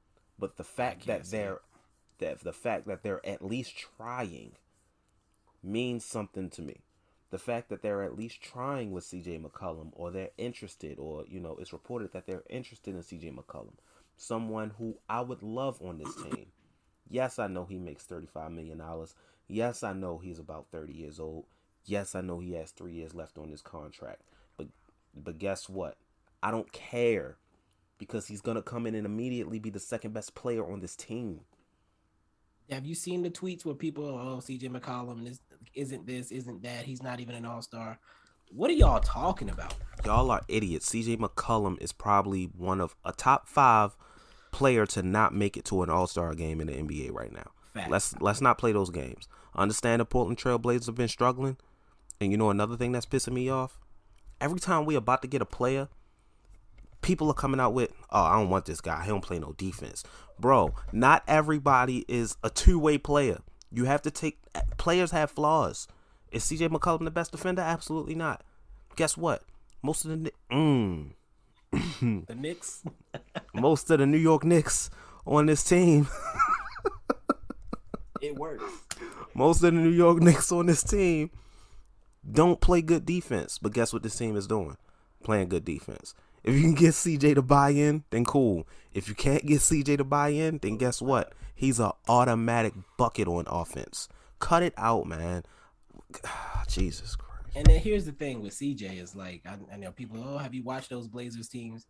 But the fact that they're that the fact that they're at least trying means something to me. The fact that they're at least trying with CJ McCollum or they're interested or you know it's reported that they're interested in CJ McCollum, someone who I would love on this team. Yes, I know he makes $35 million. Yes, I know he's about 30 years old. Yes, I know he has 3 years left on his contract. But but guess what? I don't care because he's going to come in and immediately be the second best player on this team. Have you seen the tweets where people, oh, CJ McCollum this isn't this, isn't that? He's not even an all star. What are y'all talking about? Y'all are idiots. CJ McCollum is probably one of a top five player to not make it to an All Star game in the NBA right now. Fact. Let's let's not play those games. understand the Portland Trailblazers have been struggling, and you know another thing that's pissing me off. Every time we about to get a player, people are coming out with, "Oh, I don't want this guy. He don't play no defense." Bro, not everybody is a two way player. You have to take players have flaws. Is CJ McCollum the best defender? Absolutely not. Guess what? Most of the mm, the Knicks. Most of the New York Knicks on this team. it works. Most of the New York Knicks on this team don't play good defense. But guess what this team is doing? Playing good defense. If you can get CJ to buy in, then cool. If you can't get CJ to buy in, then guess what? He's an automatic bucket on offense. Cut it out, man. Jesus Christ. And then here's the thing with CJ is like I, I know people, oh, have you watched those Blazers teams?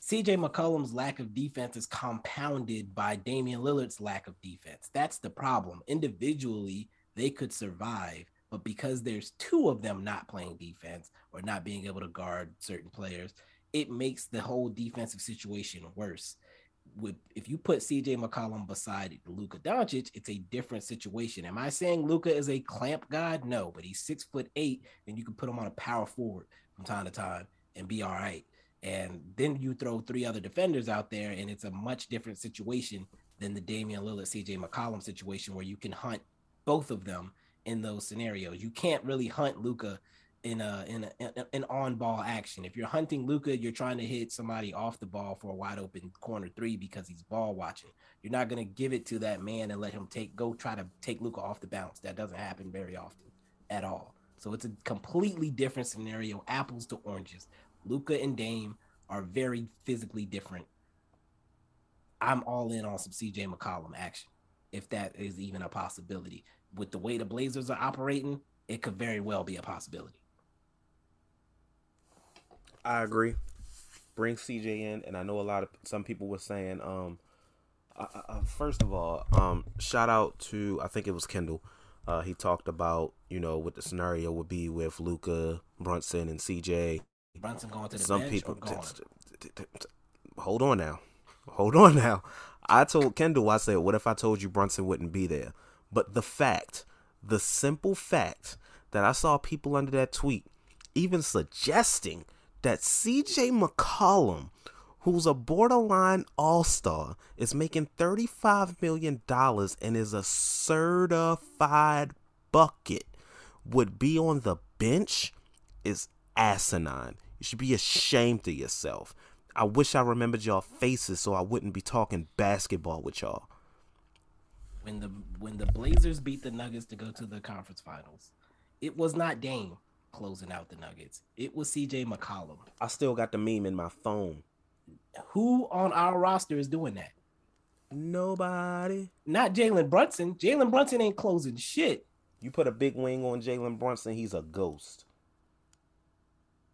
CJ McCollum's lack of defense is compounded by Damian Lillard's lack of defense. That's the problem. Individually, they could survive, but because there's two of them not playing defense or not being able to guard certain players, it makes the whole defensive situation worse with if you put CJ McCollum beside Luka Doncic, it's a different situation. Am I saying Luka is a clamp god? No, but he's six foot eight, and you can put him on a power forward from time to time and be all right. And then you throw three other defenders out there, and it's a much different situation than the Damian Lillard, CJ McCollum situation where you can hunt both of them in those scenarios. You can't really hunt Luka in a in a, an on ball action. If you're hunting Luka, you're trying to hit somebody off the ball for a wide open corner three because he's ball watching. You're not gonna give it to that man and let him take go try to take Luka off the bounce. That doesn't happen very often at all. So it's a completely different scenario, apples to oranges. Luka and Dame are very physically different. I'm all in on some CJ McCollum action, if that is even a possibility. With the way the Blazers are operating, it could very well be a possibility. I agree. Bring CJ in, and I know a lot of some people were saying, um, uh, uh, first of all, um, shout out to I think it was Kendall. Uh, he talked about you know what the scenario would be with Luka Brunson and CJ. Brunson going to the some people. T- t- t- hold on now, hold on now. I told Kendall, I said, what if I told you Brunson wouldn't be there? But the fact, the simple fact that I saw people under that tweet even suggesting that CJ McCollum, who's a borderline all star, is making $35 million and is a certified bucket, would be on the bench is asinine. You should be ashamed of yourself. I wish I remembered y'all faces so I wouldn't be talking basketball with y'all. When the when the Blazers beat the Nuggets to go to the conference finals, it was not Dame closing out the Nuggets. It was CJ McCollum. I still got the meme in my phone. Who on our roster is doing that? Nobody. Not Jalen Brunson. Jalen Brunson ain't closing shit. You put a big wing on Jalen Brunson, he's a ghost.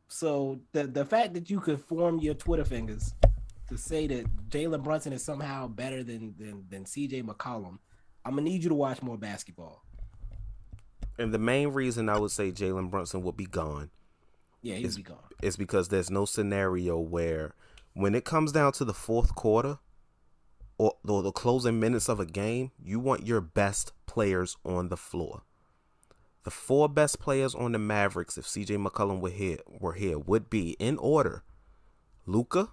So the the fact that you could form your Twitter fingers to say that Jalen Brunson is somehow better than than than CJ McCollum, I'm gonna need you to watch more basketball. And the main reason I would say Jalen Brunson will be gone Yeah, he'd be gone. is because there's no scenario where when it comes down to the fourth quarter or, or the closing minutes of a game, you want your best players on the floor. The four best players on the Mavericks, if CJ McCollum were here, were here, would be in order: Luka,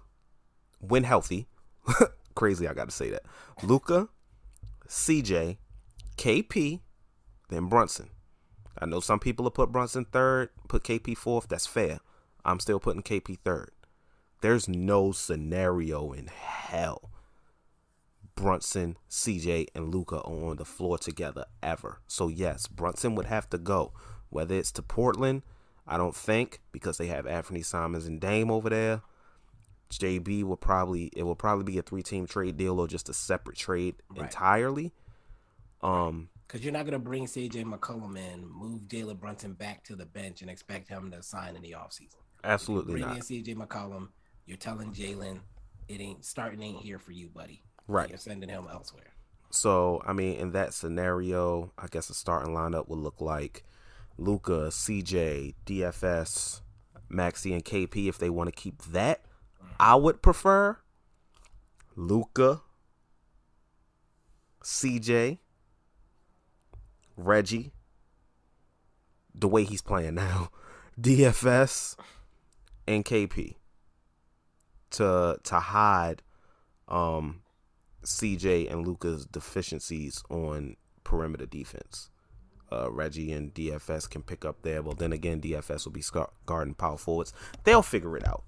when healthy. Crazy, I got to say that. Luka, CJ, KP, then Brunson. I know some people have put Brunson third, put KP fourth. That's fair. I'm still putting KP third. There's no scenario in hell Brunson, CJ, and Luka are on the floor together ever. So yes, Brunson would have to go. Whether it's to Portland, I don't think because they have Anthony Simons and Dame over there. JB will probably it will probably be a three team trade deal or just a separate trade Right. entirely. Um, Because you're not gonna bring CJ McCollum in, move Jalen Brunson back to the bench, and expect him to sign in the offseason. absolutely Bring not. in CJ McCollum. You're telling Jalen it ain't starting ain't here for you, buddy. Right. You're sending him elsewhere. So, I mean, in that scenario, I guess the starting lineup would look like Luka, CJ, DFS, Maxi, and KP if they want to keep that. Mm-hmm. I would prefer Luka, CJ, Reggie, the way he's playing now, DFS, and KP to to hide um CJ and Luka's deficiencies on perimeter defense. Uh, Reggie and DFS can pick up there. Well, then again, DFS will be guarding power forwards. They'll figure it out.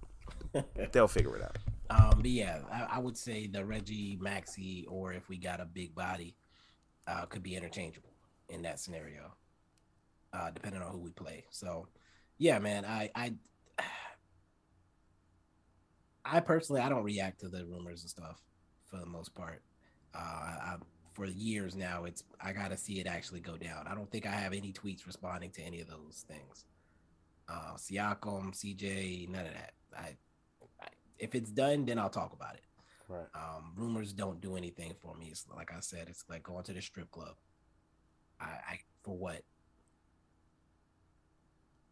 They'll figure it out. Um, but yeah, I, I would say the Reggie Maxi, or if we got a big body, uh, could be interchangeable in that scenario, uh, depending on who we play. So, yeah, man, I, I, I personally, I don't react to the rumors and stuff for the most part. Uh, I, for years now, it's I gotta see it actually go down. I don't think I have any tweets responding to any of those things. Uh, Siakam, CJ, none of that. I, I if it's done, then I'll talk about it. Right. Um, rumors don't do anything for me. It's like I said, it's like going to the strip club. I, I for what?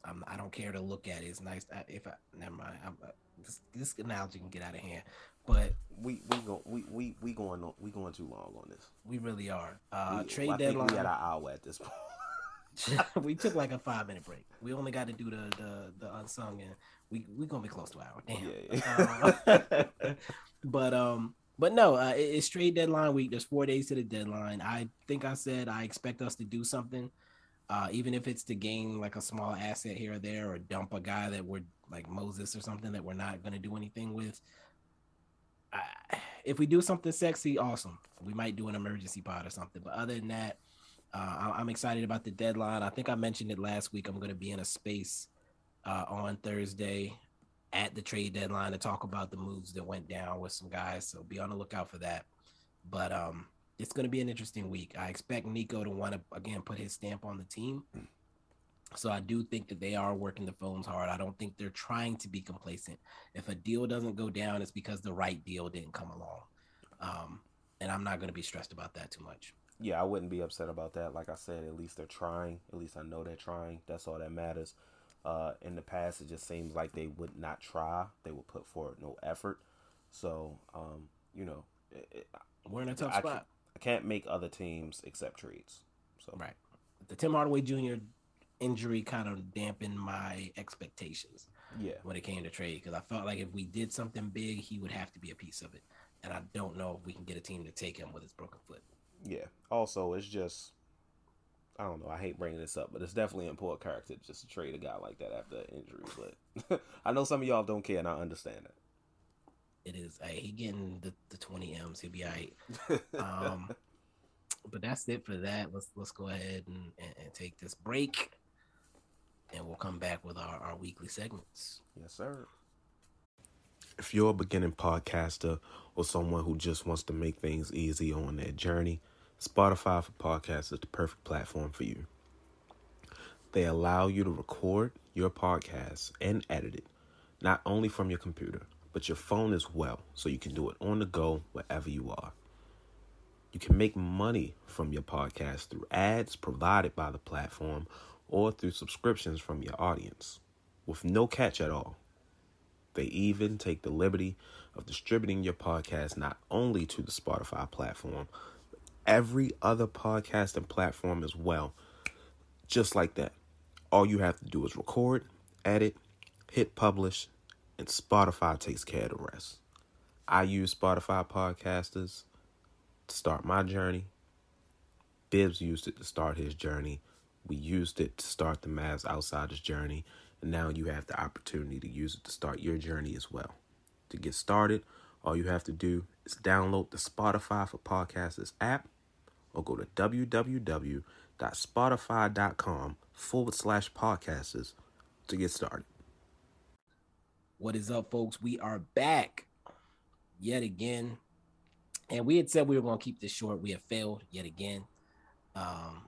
I'm, I don't care to look at it. It's nice. I, if I never mind, I'm, uh, this, this analogy can get out of hand, but We we go we we we going on, we going too long on this. we really are. Uh, we, trade I think deadline. we at an hour at this point. we took like a five minute break. We only got to do the the the unsung, and we we gonna be close to an hour. Damn. Yeah, Uh, but um, but no, uh, it- it's trade deadline week. There's four days to the deadline. I think I said I expect us to do something, uh, even if it's to gain like a small asset here or there, or dump a guy that we're like Moses or something that we're not gonna do anything with. I, if we do something sexy, awesome. We might do an emergency pod or something. But other than that, uh, I'm excited about the deadline. I think I mentioned it last week. I'm going to be in a space uh, on Thursday at the trade deadline to talk about the moves that went down with some guys. So be on the lookout for that. But um, it's going to be an interesting week. I expect Nico to want to again put his stamp on the team. So I do think that they are working the phones hard. I don't think they're trying to be complacent. If a deal doesn't go down, it's because the right deal didn't come along. Um, and I'm not going to be stressed about that too much. yeah, I wouldn't be upset about that. Like I said, at least they're trying. At least I know they're trying. That's all that matters. Uh, in the past, it just seems like they would not try. They would put forward no effort. So, um, you know, it, it, We're in a tough I, spot. I can't make other teams accept trades. So, Right. The Tim Hardaway Jr. injury kind of dampened my expectations yeah, when it came to trade because I felt like if we did something big, he would have to be a piece of it. And I don't know if we can get a team to take him with his broken foot. yeah. Also, it's just, I don't know. I hate bringing this up, but it's definitely an important character just to trade a guy like that after an injury. But I know some of y'all don't care, and I understand that. It is, hey, he getting the, the 20 M's. He'll be all right. Um, but that's it for that. Let's let's go ahead and, and, and take this break, and we'll come back with our, our weekly segments. yes, sir. If you're a beginning podcaster or someone who just wants to make things easy on their journey, Spotify for Podcasts is the perfect platform for you. They allow you to record your podcast and edit it, not only from your computer, but your phone as well, so you can do it on the go wherever you are. You can make money from your podcast through ads provided by the platform or through subscriptions from your audience with no catch at all. They even take the liberty of distributing your podcast not only to the Spotify platform, every other podcasting platform as well. Just like that. All you have to do is record, edit, hit publish, and Spotify takes care of the rest. I use Spotify podcasters to start my journey. Bibs used it to start his journey. We used it to start the Mavs Outsiders journey. And now you have the opportunity to use it to start your journey as well. To get started, all you have to do is download the Spotify for Podcasters app or go to www.spotify.com forward slash podcasters to get started. What is up, folks? We are back yet again. And we had said we were going to keep this short. We have failed yet again. Um,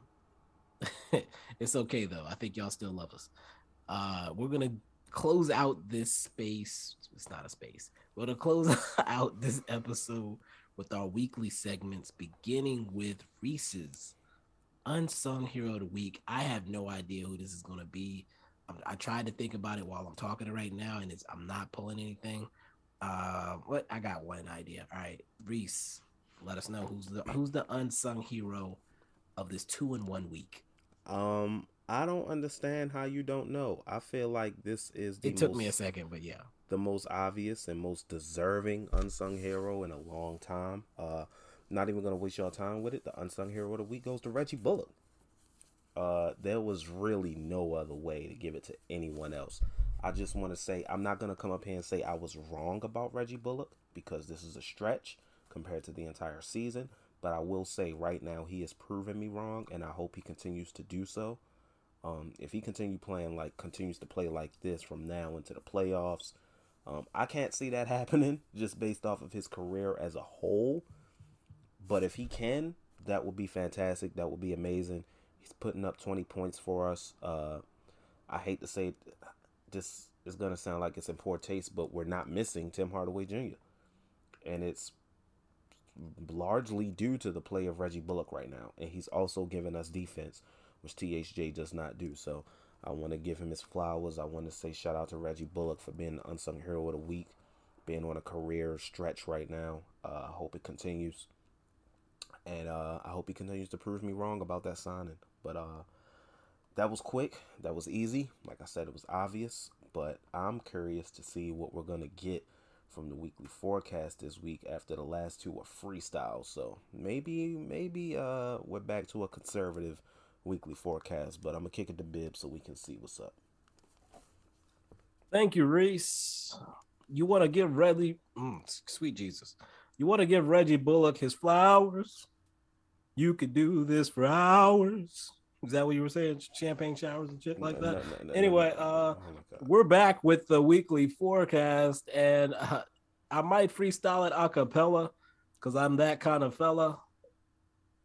it's okay, though. I think y'all still love us. Uh, we're going to close out this space. It's not a space. We're going to close out this episode with our weekly segments, beginning with Reese's Unsung Hero of the Week. I have no idea who this is going to be. I, I tried to think about it while I'm talking right now, and it's I'm not pulling anything. Uh, what I got one idea. All right, Reese, let us know who's the who's the unsung hero of this two in one week. Um, I don't understand how you don't know. I feel like this is the It took most, me a second, but yeah. The most obvious and most deserving unsung hero in a long time. Uh not even gonna waste your time with it. The unsung hero of the week goes to Reggie Bullock. Uh, there was really no other way to give it to anyone else. I just want to say I'm not gonna come up here and say I was wrong about Reggie Bullock because this is a stretch compared to the entire season. But I will say right now he has proven me wrong, and I hope he continues to do so. Um, if he continue playing like continues to play like this from now into the playoffs, um, I can't see that happening just based off of his career as a whole. But if he can, that would be fantastic. That would be amazing. He's putting up 20 points for us. Uh, I hate to say this is going to sound like it's in poor taste, but we're not missing Tim Hardaway Jr. And it's largely due to the play of Reggie Bullock right now. And he's also giving us defense, which THJ does not do. So I want to give him his flowers. I want to say shout out to Reggie Bullock for being the unsung hero of the week, being on a career stretch right now. Uh, I hope it continues. And uh, I hope he continues to prove me wrong about that signing. But uh, that was quick. That was easy. Like I said, it was obvious. But I'm curious to see what we're gonna get from the weekly forecast this week after the last two were freestyle. So maybe maybe uh we're back to a conservative weekly forecast. But I'm gonna kick it to Bib so we can see what's up. Thank you, Reese. You want to give Reggie, mm, sweet Jesus, you want to give Reggie Bullock his flowers? You could do this for hours. Is that what you were saying? Champagne showers and shit like that. No, no, no, anyway, uh, oh we're back with the weekly forecast, and uh, I might freestyle it a cappella because I'm that kind of fella,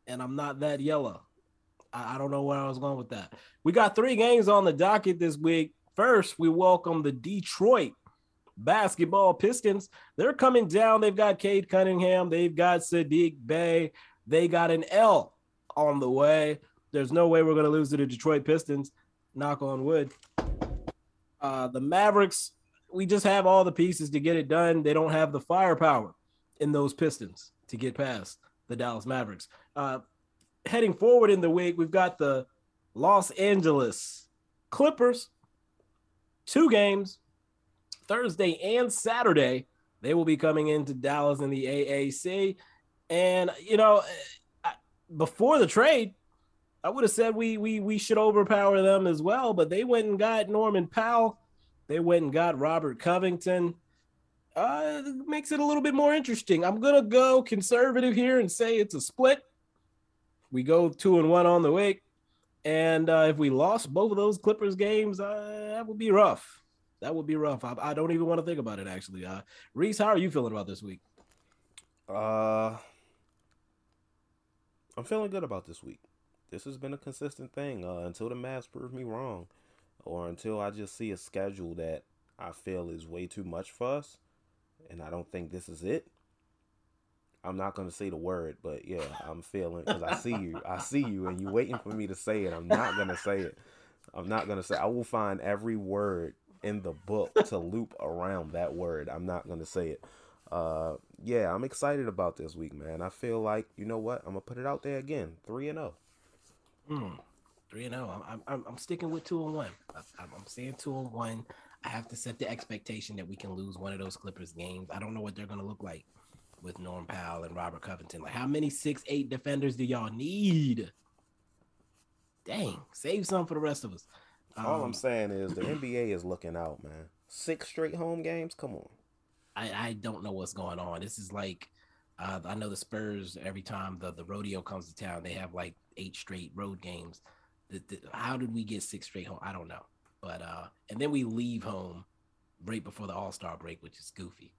and I'm not that yellow. I, don't know where I was going with that. We got three games on the docket this week. First, we welcome the Detroit basketball Pistons. They're coming down. They've got Cade Cunningham. They've got Saddiq Bey. They got an L on the way. There's no way we're going to lose to the Detroit Pistons. Knock on wood. Uh, the Mavericks, we just have all the pieces to get it done. They don't have the firepower in those Pistons to get past the Dallas Mavericks. Uh, heading forward in the week, we've got the Los Angeles Clippers. Two games, Thursday and Saturday. They will be coming into Dallas in the AAC. And you know, before the trade, I would have said we we we should overpower them as well, but they went and got Norman Powell. They went and got Robert Covington. Uh, makes it a little bit more interesting. I'm gonna go conservative here and say it's a split. We go two and one on the week, and uh, if we lost both of those Clippers games, uh, that would be rough. That would be rough. I, I don't even want to think about it. Actually, uh, Reese, how are you feeling about this week? Uh, I'm feeling good about this week. This has been a consistent thing uh, until the Mavs prove me wrong, or until I just see a schedule that I feel is way too much for us, and I don't think this is it. I'm not gonna say the word, but yeah, I'm feeling because I see you, I see you, and you're waiting for me to say it. I'm not gonna say it. I'm not gonna say. I will find every word in the book to loop around that word. I'm not gonna say it. Uh, yeah, I'm excited about this week, man. I feel like you know what? I'm gonna put it out there again. Three and zero. Hmm. Three and zero. I'm, I'm I'm sticking with two and one. I'm, I'm saying two and one. I have to set the expectation that we can lose one of those Clippers games. I don't know what they're gonna look like with Norm Powell and Robert Covington. Like, how many six eight defenders do y'all need? Dang, save some for the rest of us. All I'm um, saying is the NBA is looking out, man. Six straight home games. Come on. I, I don't know what's going on. This is like uh, I know the Spurs every time the, the rodeo comes to town, they have like eight straight road games. The, the, how did we get six straight home? I don't know. But uh, and then we leave home right before the All Star break, which is goofy.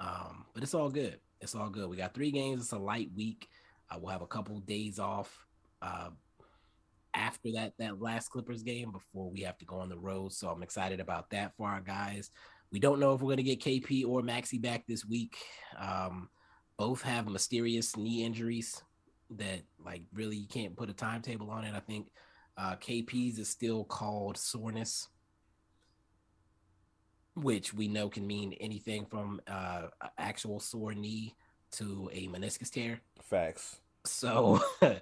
Um, but it's all good. It's all good. We got three games. It's a light week. Uh, we'll have a couple days off uh, after that that last Clippers game before we have to go on the road. So I'm excited about that for our guys. We don't know if we're going to get KP or Maxi back this week. Um, both have mysterious knee injuries that, like, really you can't put a timetable on it. I think uh, KP's is still called soreness, which we know can mean anything from uh, actual sore knee to a meniscus tear. Facts. So,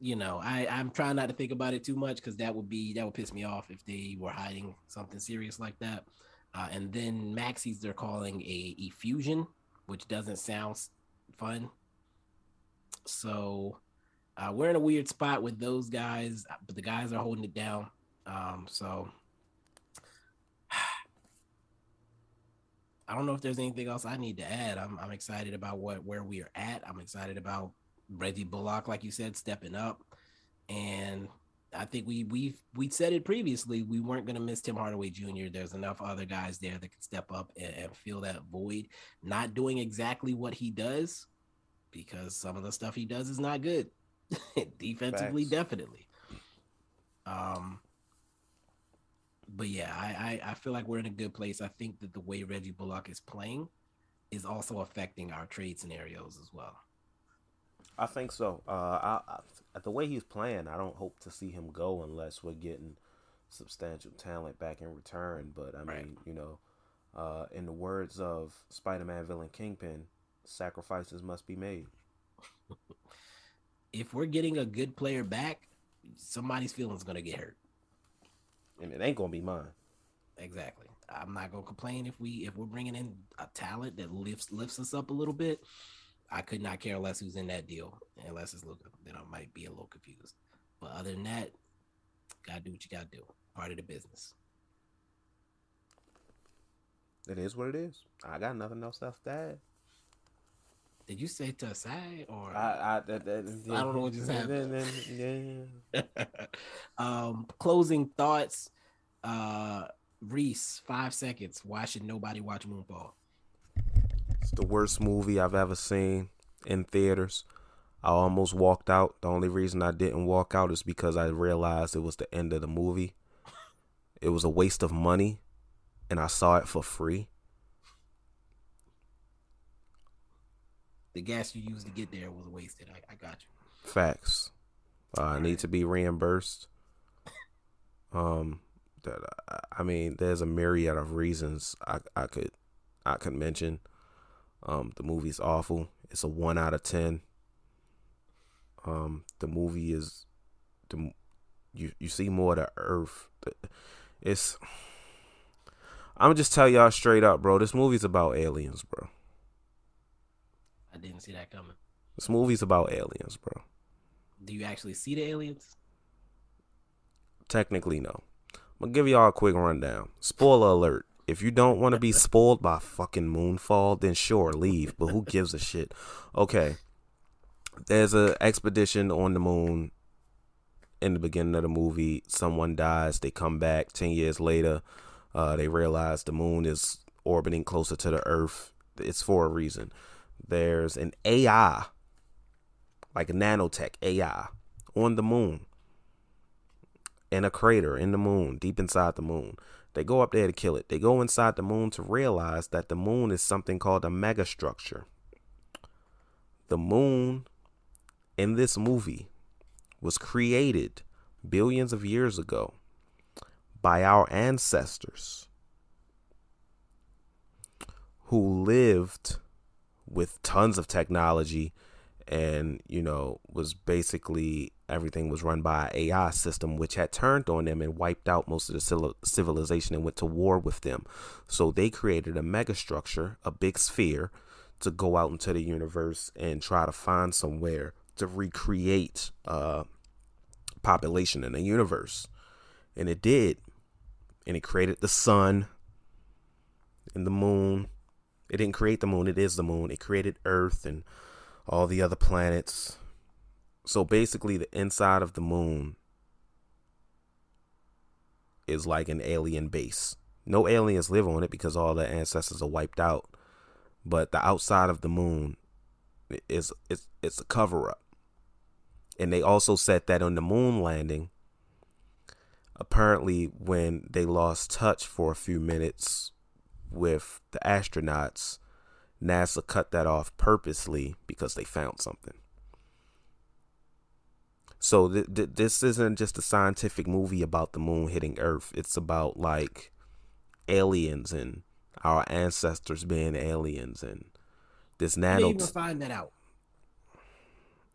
you know, I I'm trying not to think about it too much because that would be that would piss me off if they were hiding something serious like that. Uh, and then Maxi's they're calling a effusion, which doesn't sound fun. So uh, we're in a weird spot with those guys, but the guys are holding it down. Um, so I don't know if there's anything else I need to add. I'm, I'm excited about what where we are at. I'm excited about Reggie Bullock, like you said, stepping up, and I think we we we said it previously. We weren't going to miss Tim Hardaway Jr. There's enough other guys there that can step up and, and fill that void. Not doing exactly what he does, because some of the stuff he does is not good. Defensively, Facts. definitely. Um, but yeah, I, I I feel like we're in a good place. I think that the way Reggie Bullock is playing is also affecting our trade scenarios as well. I think so. Uh, I, I, the way he's playing, I don't hope to see him go unless we're getting substantial talent back in return. But I mean, right. you know, uh, in the words of Spider-Man villain Kingpin, sacrifices must be made. if we're getting a good player back, somebody's feelings gonna get hurt, and it ain't gonna be mine. Exactly. I'm not gonna complain if we if we're bringing in a talent that lifts lifts us up a little bit. I could not care less who's in that deal, unless it's Luka. Then I might be a little confused. But other than that, gotta do what you gotta do. Part of the business. It is what it is. I got nothing else to add. Did you say to side or I I, that, that. I don't know what just happened. yeah. um, closing thoughts. Uh, Reese, five seconds. Why should nobody watch Moonfall? It's the worst movie I've ever seen in theaters. I almost walked out. The only reason I didn't walk out is because I realized it was the end of the movie. It was a waste of money, and I saw it for free. The gas you used to get there was wasted. I, I got you. Facts. Uh, I need to be reimbursed. Um, that I mean, there's a myriad of reasons I I could I could mention. Um, the movie's awful. It's a one out of ten. Um, the movie is the you you see more of the earth. It's I'm gonna just tell y'all straight up, bro. This movie's about aliens, bro. I didn't see that coming. This movie's about aliens, bro. Do you actually see the aliens? Technically, no. I'm gonna give y'all a quick rundown. Spoiler alert. If you don't want to be spoiled by fucking Moonfall, then sure, leave. But who gives a shit? Okay. There's an expedition on the moon in the beginning of the movie. Someone dies. They come back 10 years later. Uh, they realize the moon is orbiting closer to the Earth. It's for a reason. There's an AI, like a nanotech AI, on the moon in a crater in the moon, deep inside the moon. They go up there to kill it. They go inside the moon to realize that the moon is something called a megastructure. The moon in this movie was created billions of years ago by our ancestors who lived with tons of technology and you know was basically everything was run by an AI system which had turned on them and wiped out most of the civilization and went to war with them. So they created a megastructure, a big sphere to go out into the universe and try to find somewhere to recreate uh population in the universe. And it did. And it created the sun and the moon. It didn't create the moon, it is the moon. It created Earth and all the other planets. So basically, the inside of the moon is like an alien base. No aliens live on it because all their ancestors are wiped out. But the outside of the moon is it's it's a cover up. And they also said that on the moon landing, apparently when they lost touch for a few minutes with the astronauts, NASA cut that off purposely because they found something. So th- th- this isn't just a scientific movie about the moon hitting Earth. It's about like aliens and our ancestors being aliens and this nano. How even find that out?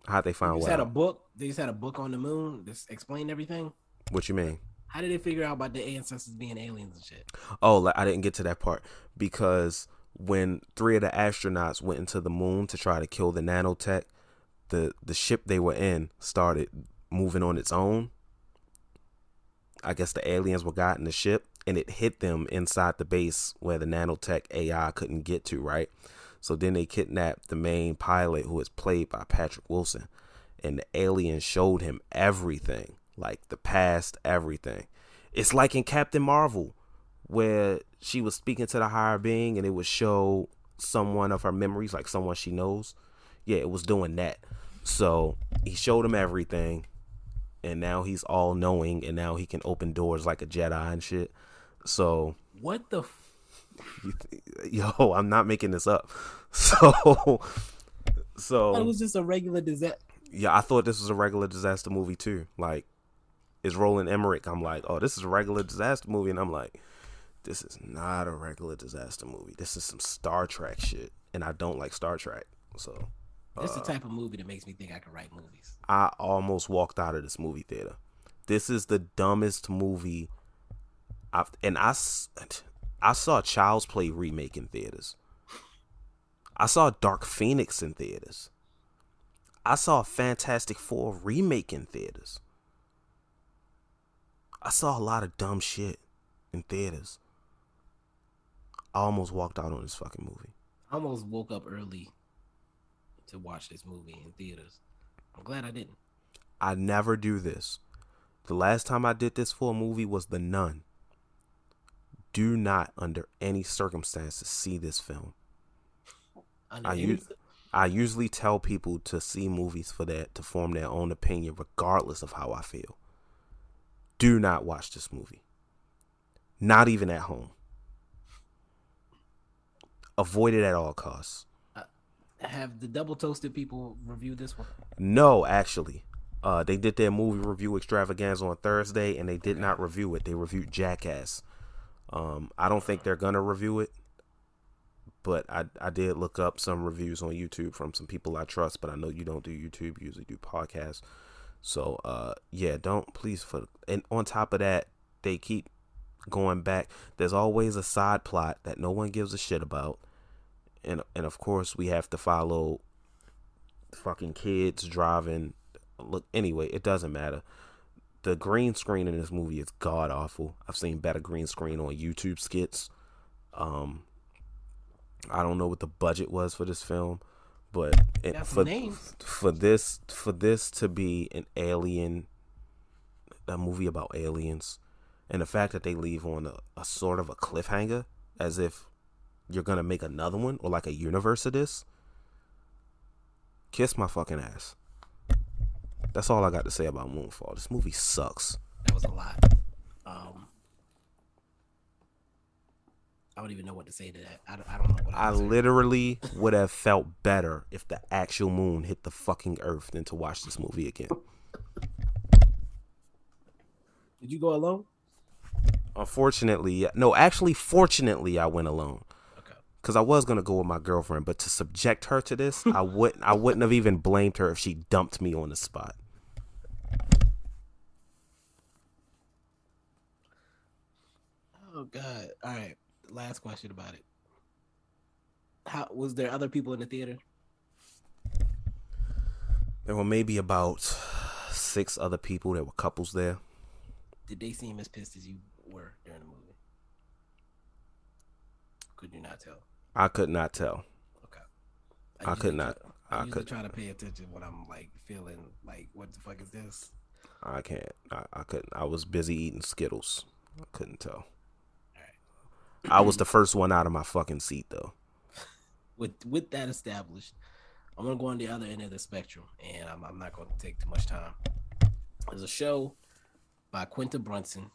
How they find they what? Had a book. They just had a book on the moon. Just explain everything. What you mean? How did they figure out about the ancestors being aliens and shit? Oh, like, I didn't get to that part because when three of the astronauts went into the moon to try to kill the nanotech, the the ship they were in started moving on its own. I guess the aliens were got in the ship and it hit them inside the base where the nanotech AI couldn't get to, right? So then they kidnapped the main pilot who is played by Patrick Wilson. And the alien showed him everything, like the past, everything. It's like in Captain Marvel, where she was speaking to the higher being and it would show someone of her memories, like someone she knows. Yeah, it was doing that. So he showed him everything, and now he's all knowing, and now he can open doors like a Jedi and shit. So what the? F- yo, I'm not making this up. So, so it was just a regular disaster. Yeah, I thought this was a regular disaster movie too. Like, it's Roland Emmerich. I'm like, oh, this is a regular disaster movie, and I'm like, this is not a regular disaster movie. This is some Star Trek shit, and I don't like Star Trek. So, this is the uh, type of movie that makes me think I can write movies. I almost walked out of this movie theater. This is the dumbest movie I've, and I, I saw Child's Play remake in theaters. I saw Dark Phoenix in theaters. I saw Fantastic Four remake in theaters. I saw a lot of dumb shit in theaters. I almost walked out on this fucking movie. I almost woke up early to watch this movie in theaters. I'm glad I didn't. I never do this. The last time I did this for a movie was The Nun. Do not, under any circumstances, see this film. I, u- I usually tell people to see movies for that to form their own opinion, regardless of how I feel. Do not watch this movie. Not even at home. Avoid it at all costs. Have the double toasted people reviewed this one? No, actually. Uh, they did their movie review extravaganza on Thursday, and they did not review it. They reviewed Jackass. Um, I don't think they're gonna review it, but I I did look up some reviews on YouTube from some people I trust. But I know you don't do YouTube; you usually do podcasts. So uh, yeah, don't please for and on top of that, they keep going back. There's always a side plot that no one gives a shit about, and and of course we have to follow fucking kids driving. Look, anyway, it doesn't matter the green screen in this movie is god awful. I've seen better green screen on YouTube skits. Um, I don't know what the budget was for this film, but it, for for this for this to be an alien, a movie about aliens, And the fact that they leave on a, a sort of a cliffhanger, as if you're gonna make another one or like a universe of this. Kiss my fucking ass. That's all I got to say about Moonfall. This movie sucks. That was a lot. Um, I don't even know what to say to that. I don't, I don't know what I I, literally would have felt better if the actual moon hit the fucking earth than to watch this movie again. Did you go alone? Unfortunately, no, actually, fortunately, I went alone. Because I was gonna go with my girlfriend, but to subject her to this, I wouldn't. I wouldn't have even blamed her if she dumped me on the spot. Oh God. All right. Last question about it. How was there other people in the theater? There were maybe about six other people. There were couples there. Did they seem as pissed as you were during the movie? Could you not tell? I could not tell. Okay. I could not- try- I I, could- try to pay attention when I'm like feeling like, what the fuck is this? I can't. I, I couldn't. I was busy eating Skittles. I couldn't tell. I was the first one out of my fucking seat though. With with that established, I'm gonna go on the other end of the spectrum, and I'm, I'm not gonna take too much time. There's a show by Quinta Brunson,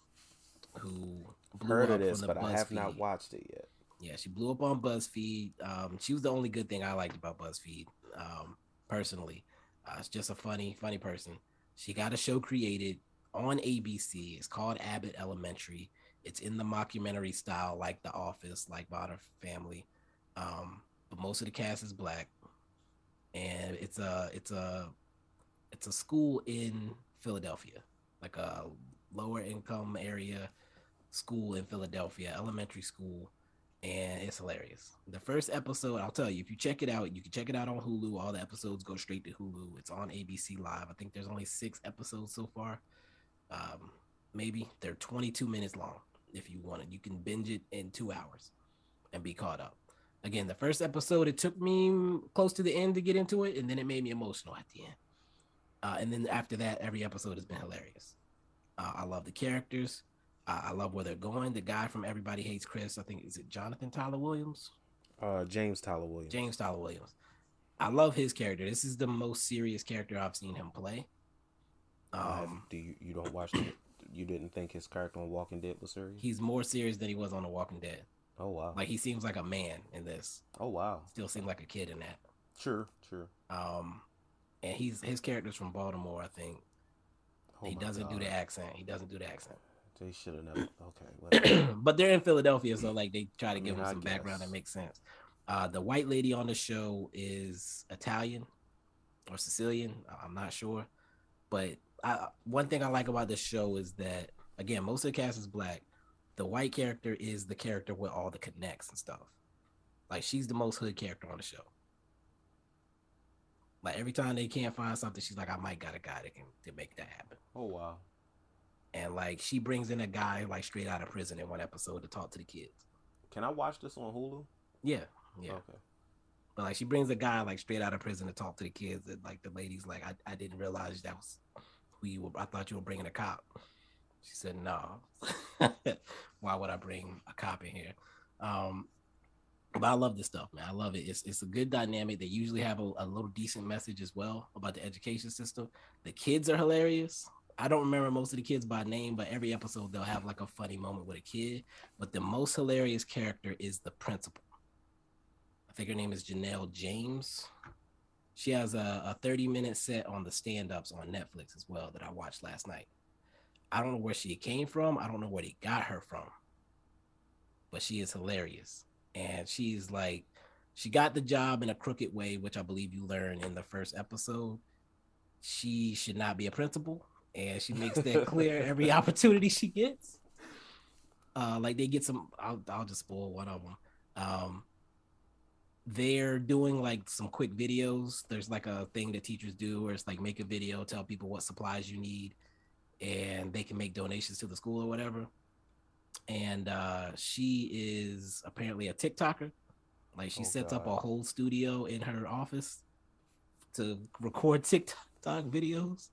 who blew Heard up of this, but I have not watched it yet. Yeah, she blew up on BuzzFeed. Um, she was the only good thing I liked about BuzzFeed, um, personally. Uh, it's just a funny, funny person. She got a show created on ABC. It's called Abbott Elementary. It's in the mockumentary style, like The Office, like Modern Family. Um, but most of the cast is black, and it's a it's a it's a school in Philadelphia, like a lower income area school in Philadelphia, elementary school and it's hilarious. The first episode, I'll tell you, if you check it out, you can check it out on Hulu. All the episodes go straight to Hulu. It's on ABC Live. I think there's only six episodes so far. Um, maybe they're 22 minutes long. If you want it, you can binge it in two hours and be caught up. Again, the first episode, it took me close to the end to get into it, and then it made me emotional at the end. Uh, and then after that, every episode has been hilarious. Uh, I love the characters. I love where they're going. The guy from Everybody Hates Chris, I think, is it Jonathan Tyler Williams? Uh, James Tyler Williams. James Tyler Williams. I love his character. This is the most serious character I've seen him play. Um, do you you don't watch it? You didn't think his character on Walking Dead was serious? he's more serious than he was on The Walking Dead. oh wow. Like he seems like a man in this. oh wow. Still seems like a kid in that. Sure, sure. Um, and he's his character's from Baltimore, I think. Oh he doesn't do the accent. He doesn't do the accent. They should have never. Okay. but they're in Philadelphia, so like they try to I give mean, them some background that makes sense. Uh, the white lady on the show is Italian or Sicilian. I- I'm not sure, but I, one thing I like about this show is that again, most of the cast is black. The white character is the character with all the connects and stuff. Like she's the most hood character on the show. Like every time they can't find something, she's like, "I might got a guy that can to make that happen." oh wow. And like she brings in a guy like straight out of prison in one episode to talk to the kids. Can I watch this on Hulu? Yeah, yeah. Okay. But like she brings a guy like straight out of prison to talk to the kids. And like the lady's like, I, I didn't realize that was who you were. I thought you were bringing a cop. She said, No. Why would I bring a cop in here? Um, but I love this stuff, man. I love it. It's it's a good dynamic. They usually have a, a little decent message as well about the education system. The kids are hilarious. I don't remember most of the kids by name, but every episode they'll have like a funny moment with a kid. But the most hilarious character is the principal. I think her name is Janelle James. She has a, a 30 minute set on the stand ups on Netflix as well that I watched last night. I don't know where she came from. I don't know where they got her from, but she is hilarious. And she's like, she got the job in a crooked way, which I believe you learn in the first episode. She should not be a principal, and she makes that clear every opportunity she gets. Uh, like they get some, I'll, I'll just spoil one of them. Um, they're doing like some quick videos. There's like a thing that teachers do where it's like make a video, tell people what supplies you need, and they can make donations to the school or whatever. And uh, she is apparently a TikToker. Like she Oh, sets up a whole studio in her office to record TikTok videos.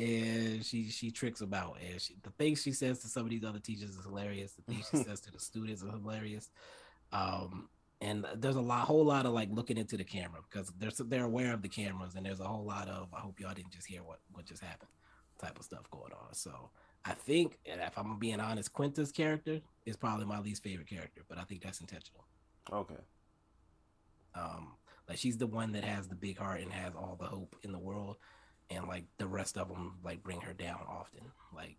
And she she tricks about. And she, the things she says to some of these other teachers is hilarious. The things she says to the students are hilarious. Um, and there's a lot, whole lot of like looking into the camera because they're they're aware of the cameras, and there's a whole lot of I hope y'all didn't just hear what what just happened type of stuff going on. So I think, if I'm being honest, Quinta's character is probably my least favorite character, but I think that's intentional. Okay. Um, like she's the one that has the big heart and has all the hope in the world, and like the rest of them like bring her down often. Like,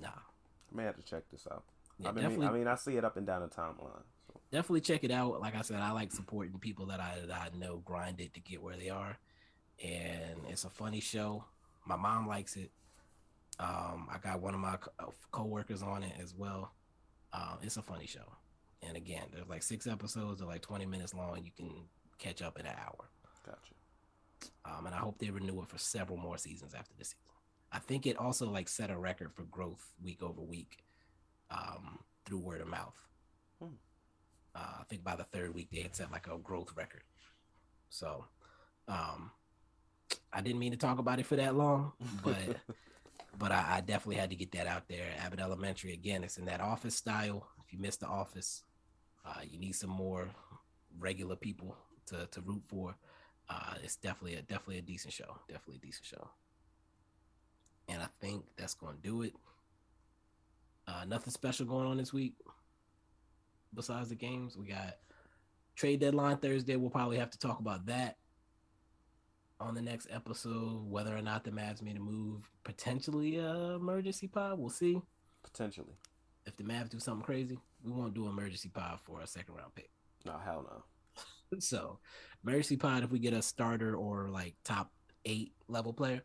nah. I may have to check this out. Yeah, I mean, I mean, I see it up and down the timeline. So. definitely check it out. Like I said, I like supporting people that I that I know grinded to get where they are, and it's a funny show. My mom likes it. Um, I got one of my co- uh, coworkers on it as well. Um, it's a funny show, and again, there's like six episodes. They're like 20 minutes long. You can catch up in an hour. Gotcha. Um, and I hope they renew it for several more seasons after this season. I think it also like set a record for growth week over week um, through word of mouth. Hmm. Uh, I think by the third week they had set like a growth record. So um, I didn't mean to talk about it for that long, but but I, I definitely had to get that out there. Abbott Elementary again, it's in that office style. If you miss the office, uh, you need some more regular people to to root for. Uh, it's definitely a definitely a decent show. Definitely a decent show. And I think that's going to do it. Uh, nothing special going on this week besides the games. We got trade deadline Thursday. We'll probably have to talk about that on the next episode. Whether or not the Mavs made a move, potentially a emergency pod. We'll see. Potentially. If the Mavs do something crazy, we won't do emergency pod for a second round pick. No, hell no. So, Mercy pod if we get a starter or like top eight level player,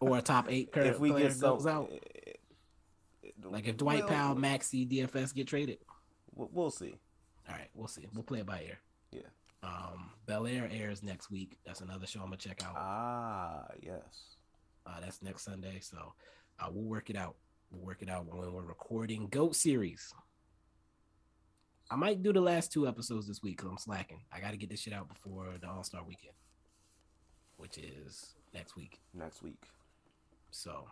or a top eight current if we player get some, goes out. eh, eh, Like if Dwight well, Powell, Maxi, DFS get traded. we'll, we'll see. All right, we'll see. We'll play it by ear. Yeah. Um, Bel Air airs next week. That's another show I'm gonna check out. Ah, yes. Uh, that's next Sunday. So uh, we'll work it out. We'll work it out when we're recording Goat series. I might do the last two episodes this week because I'm slacking. I got to get this shit out before the All Star weekend, which is next week. Next week. So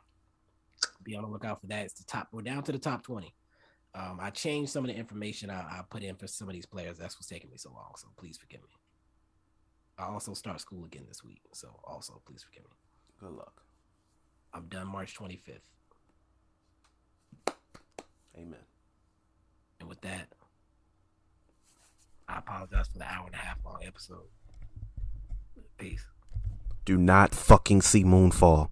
be on the lookout for that. It's the top. We're down to the top 20. Um, I changed some of the information I, I put in for some of these players. That's what's taking me so long. So please forgive me. I also start school again this week. So also please forgive me. Good luck. I'm done March 25th. Amen. And with that, I apologize for the hour and a half long episode. Peace. Do not fucking see Moonfall.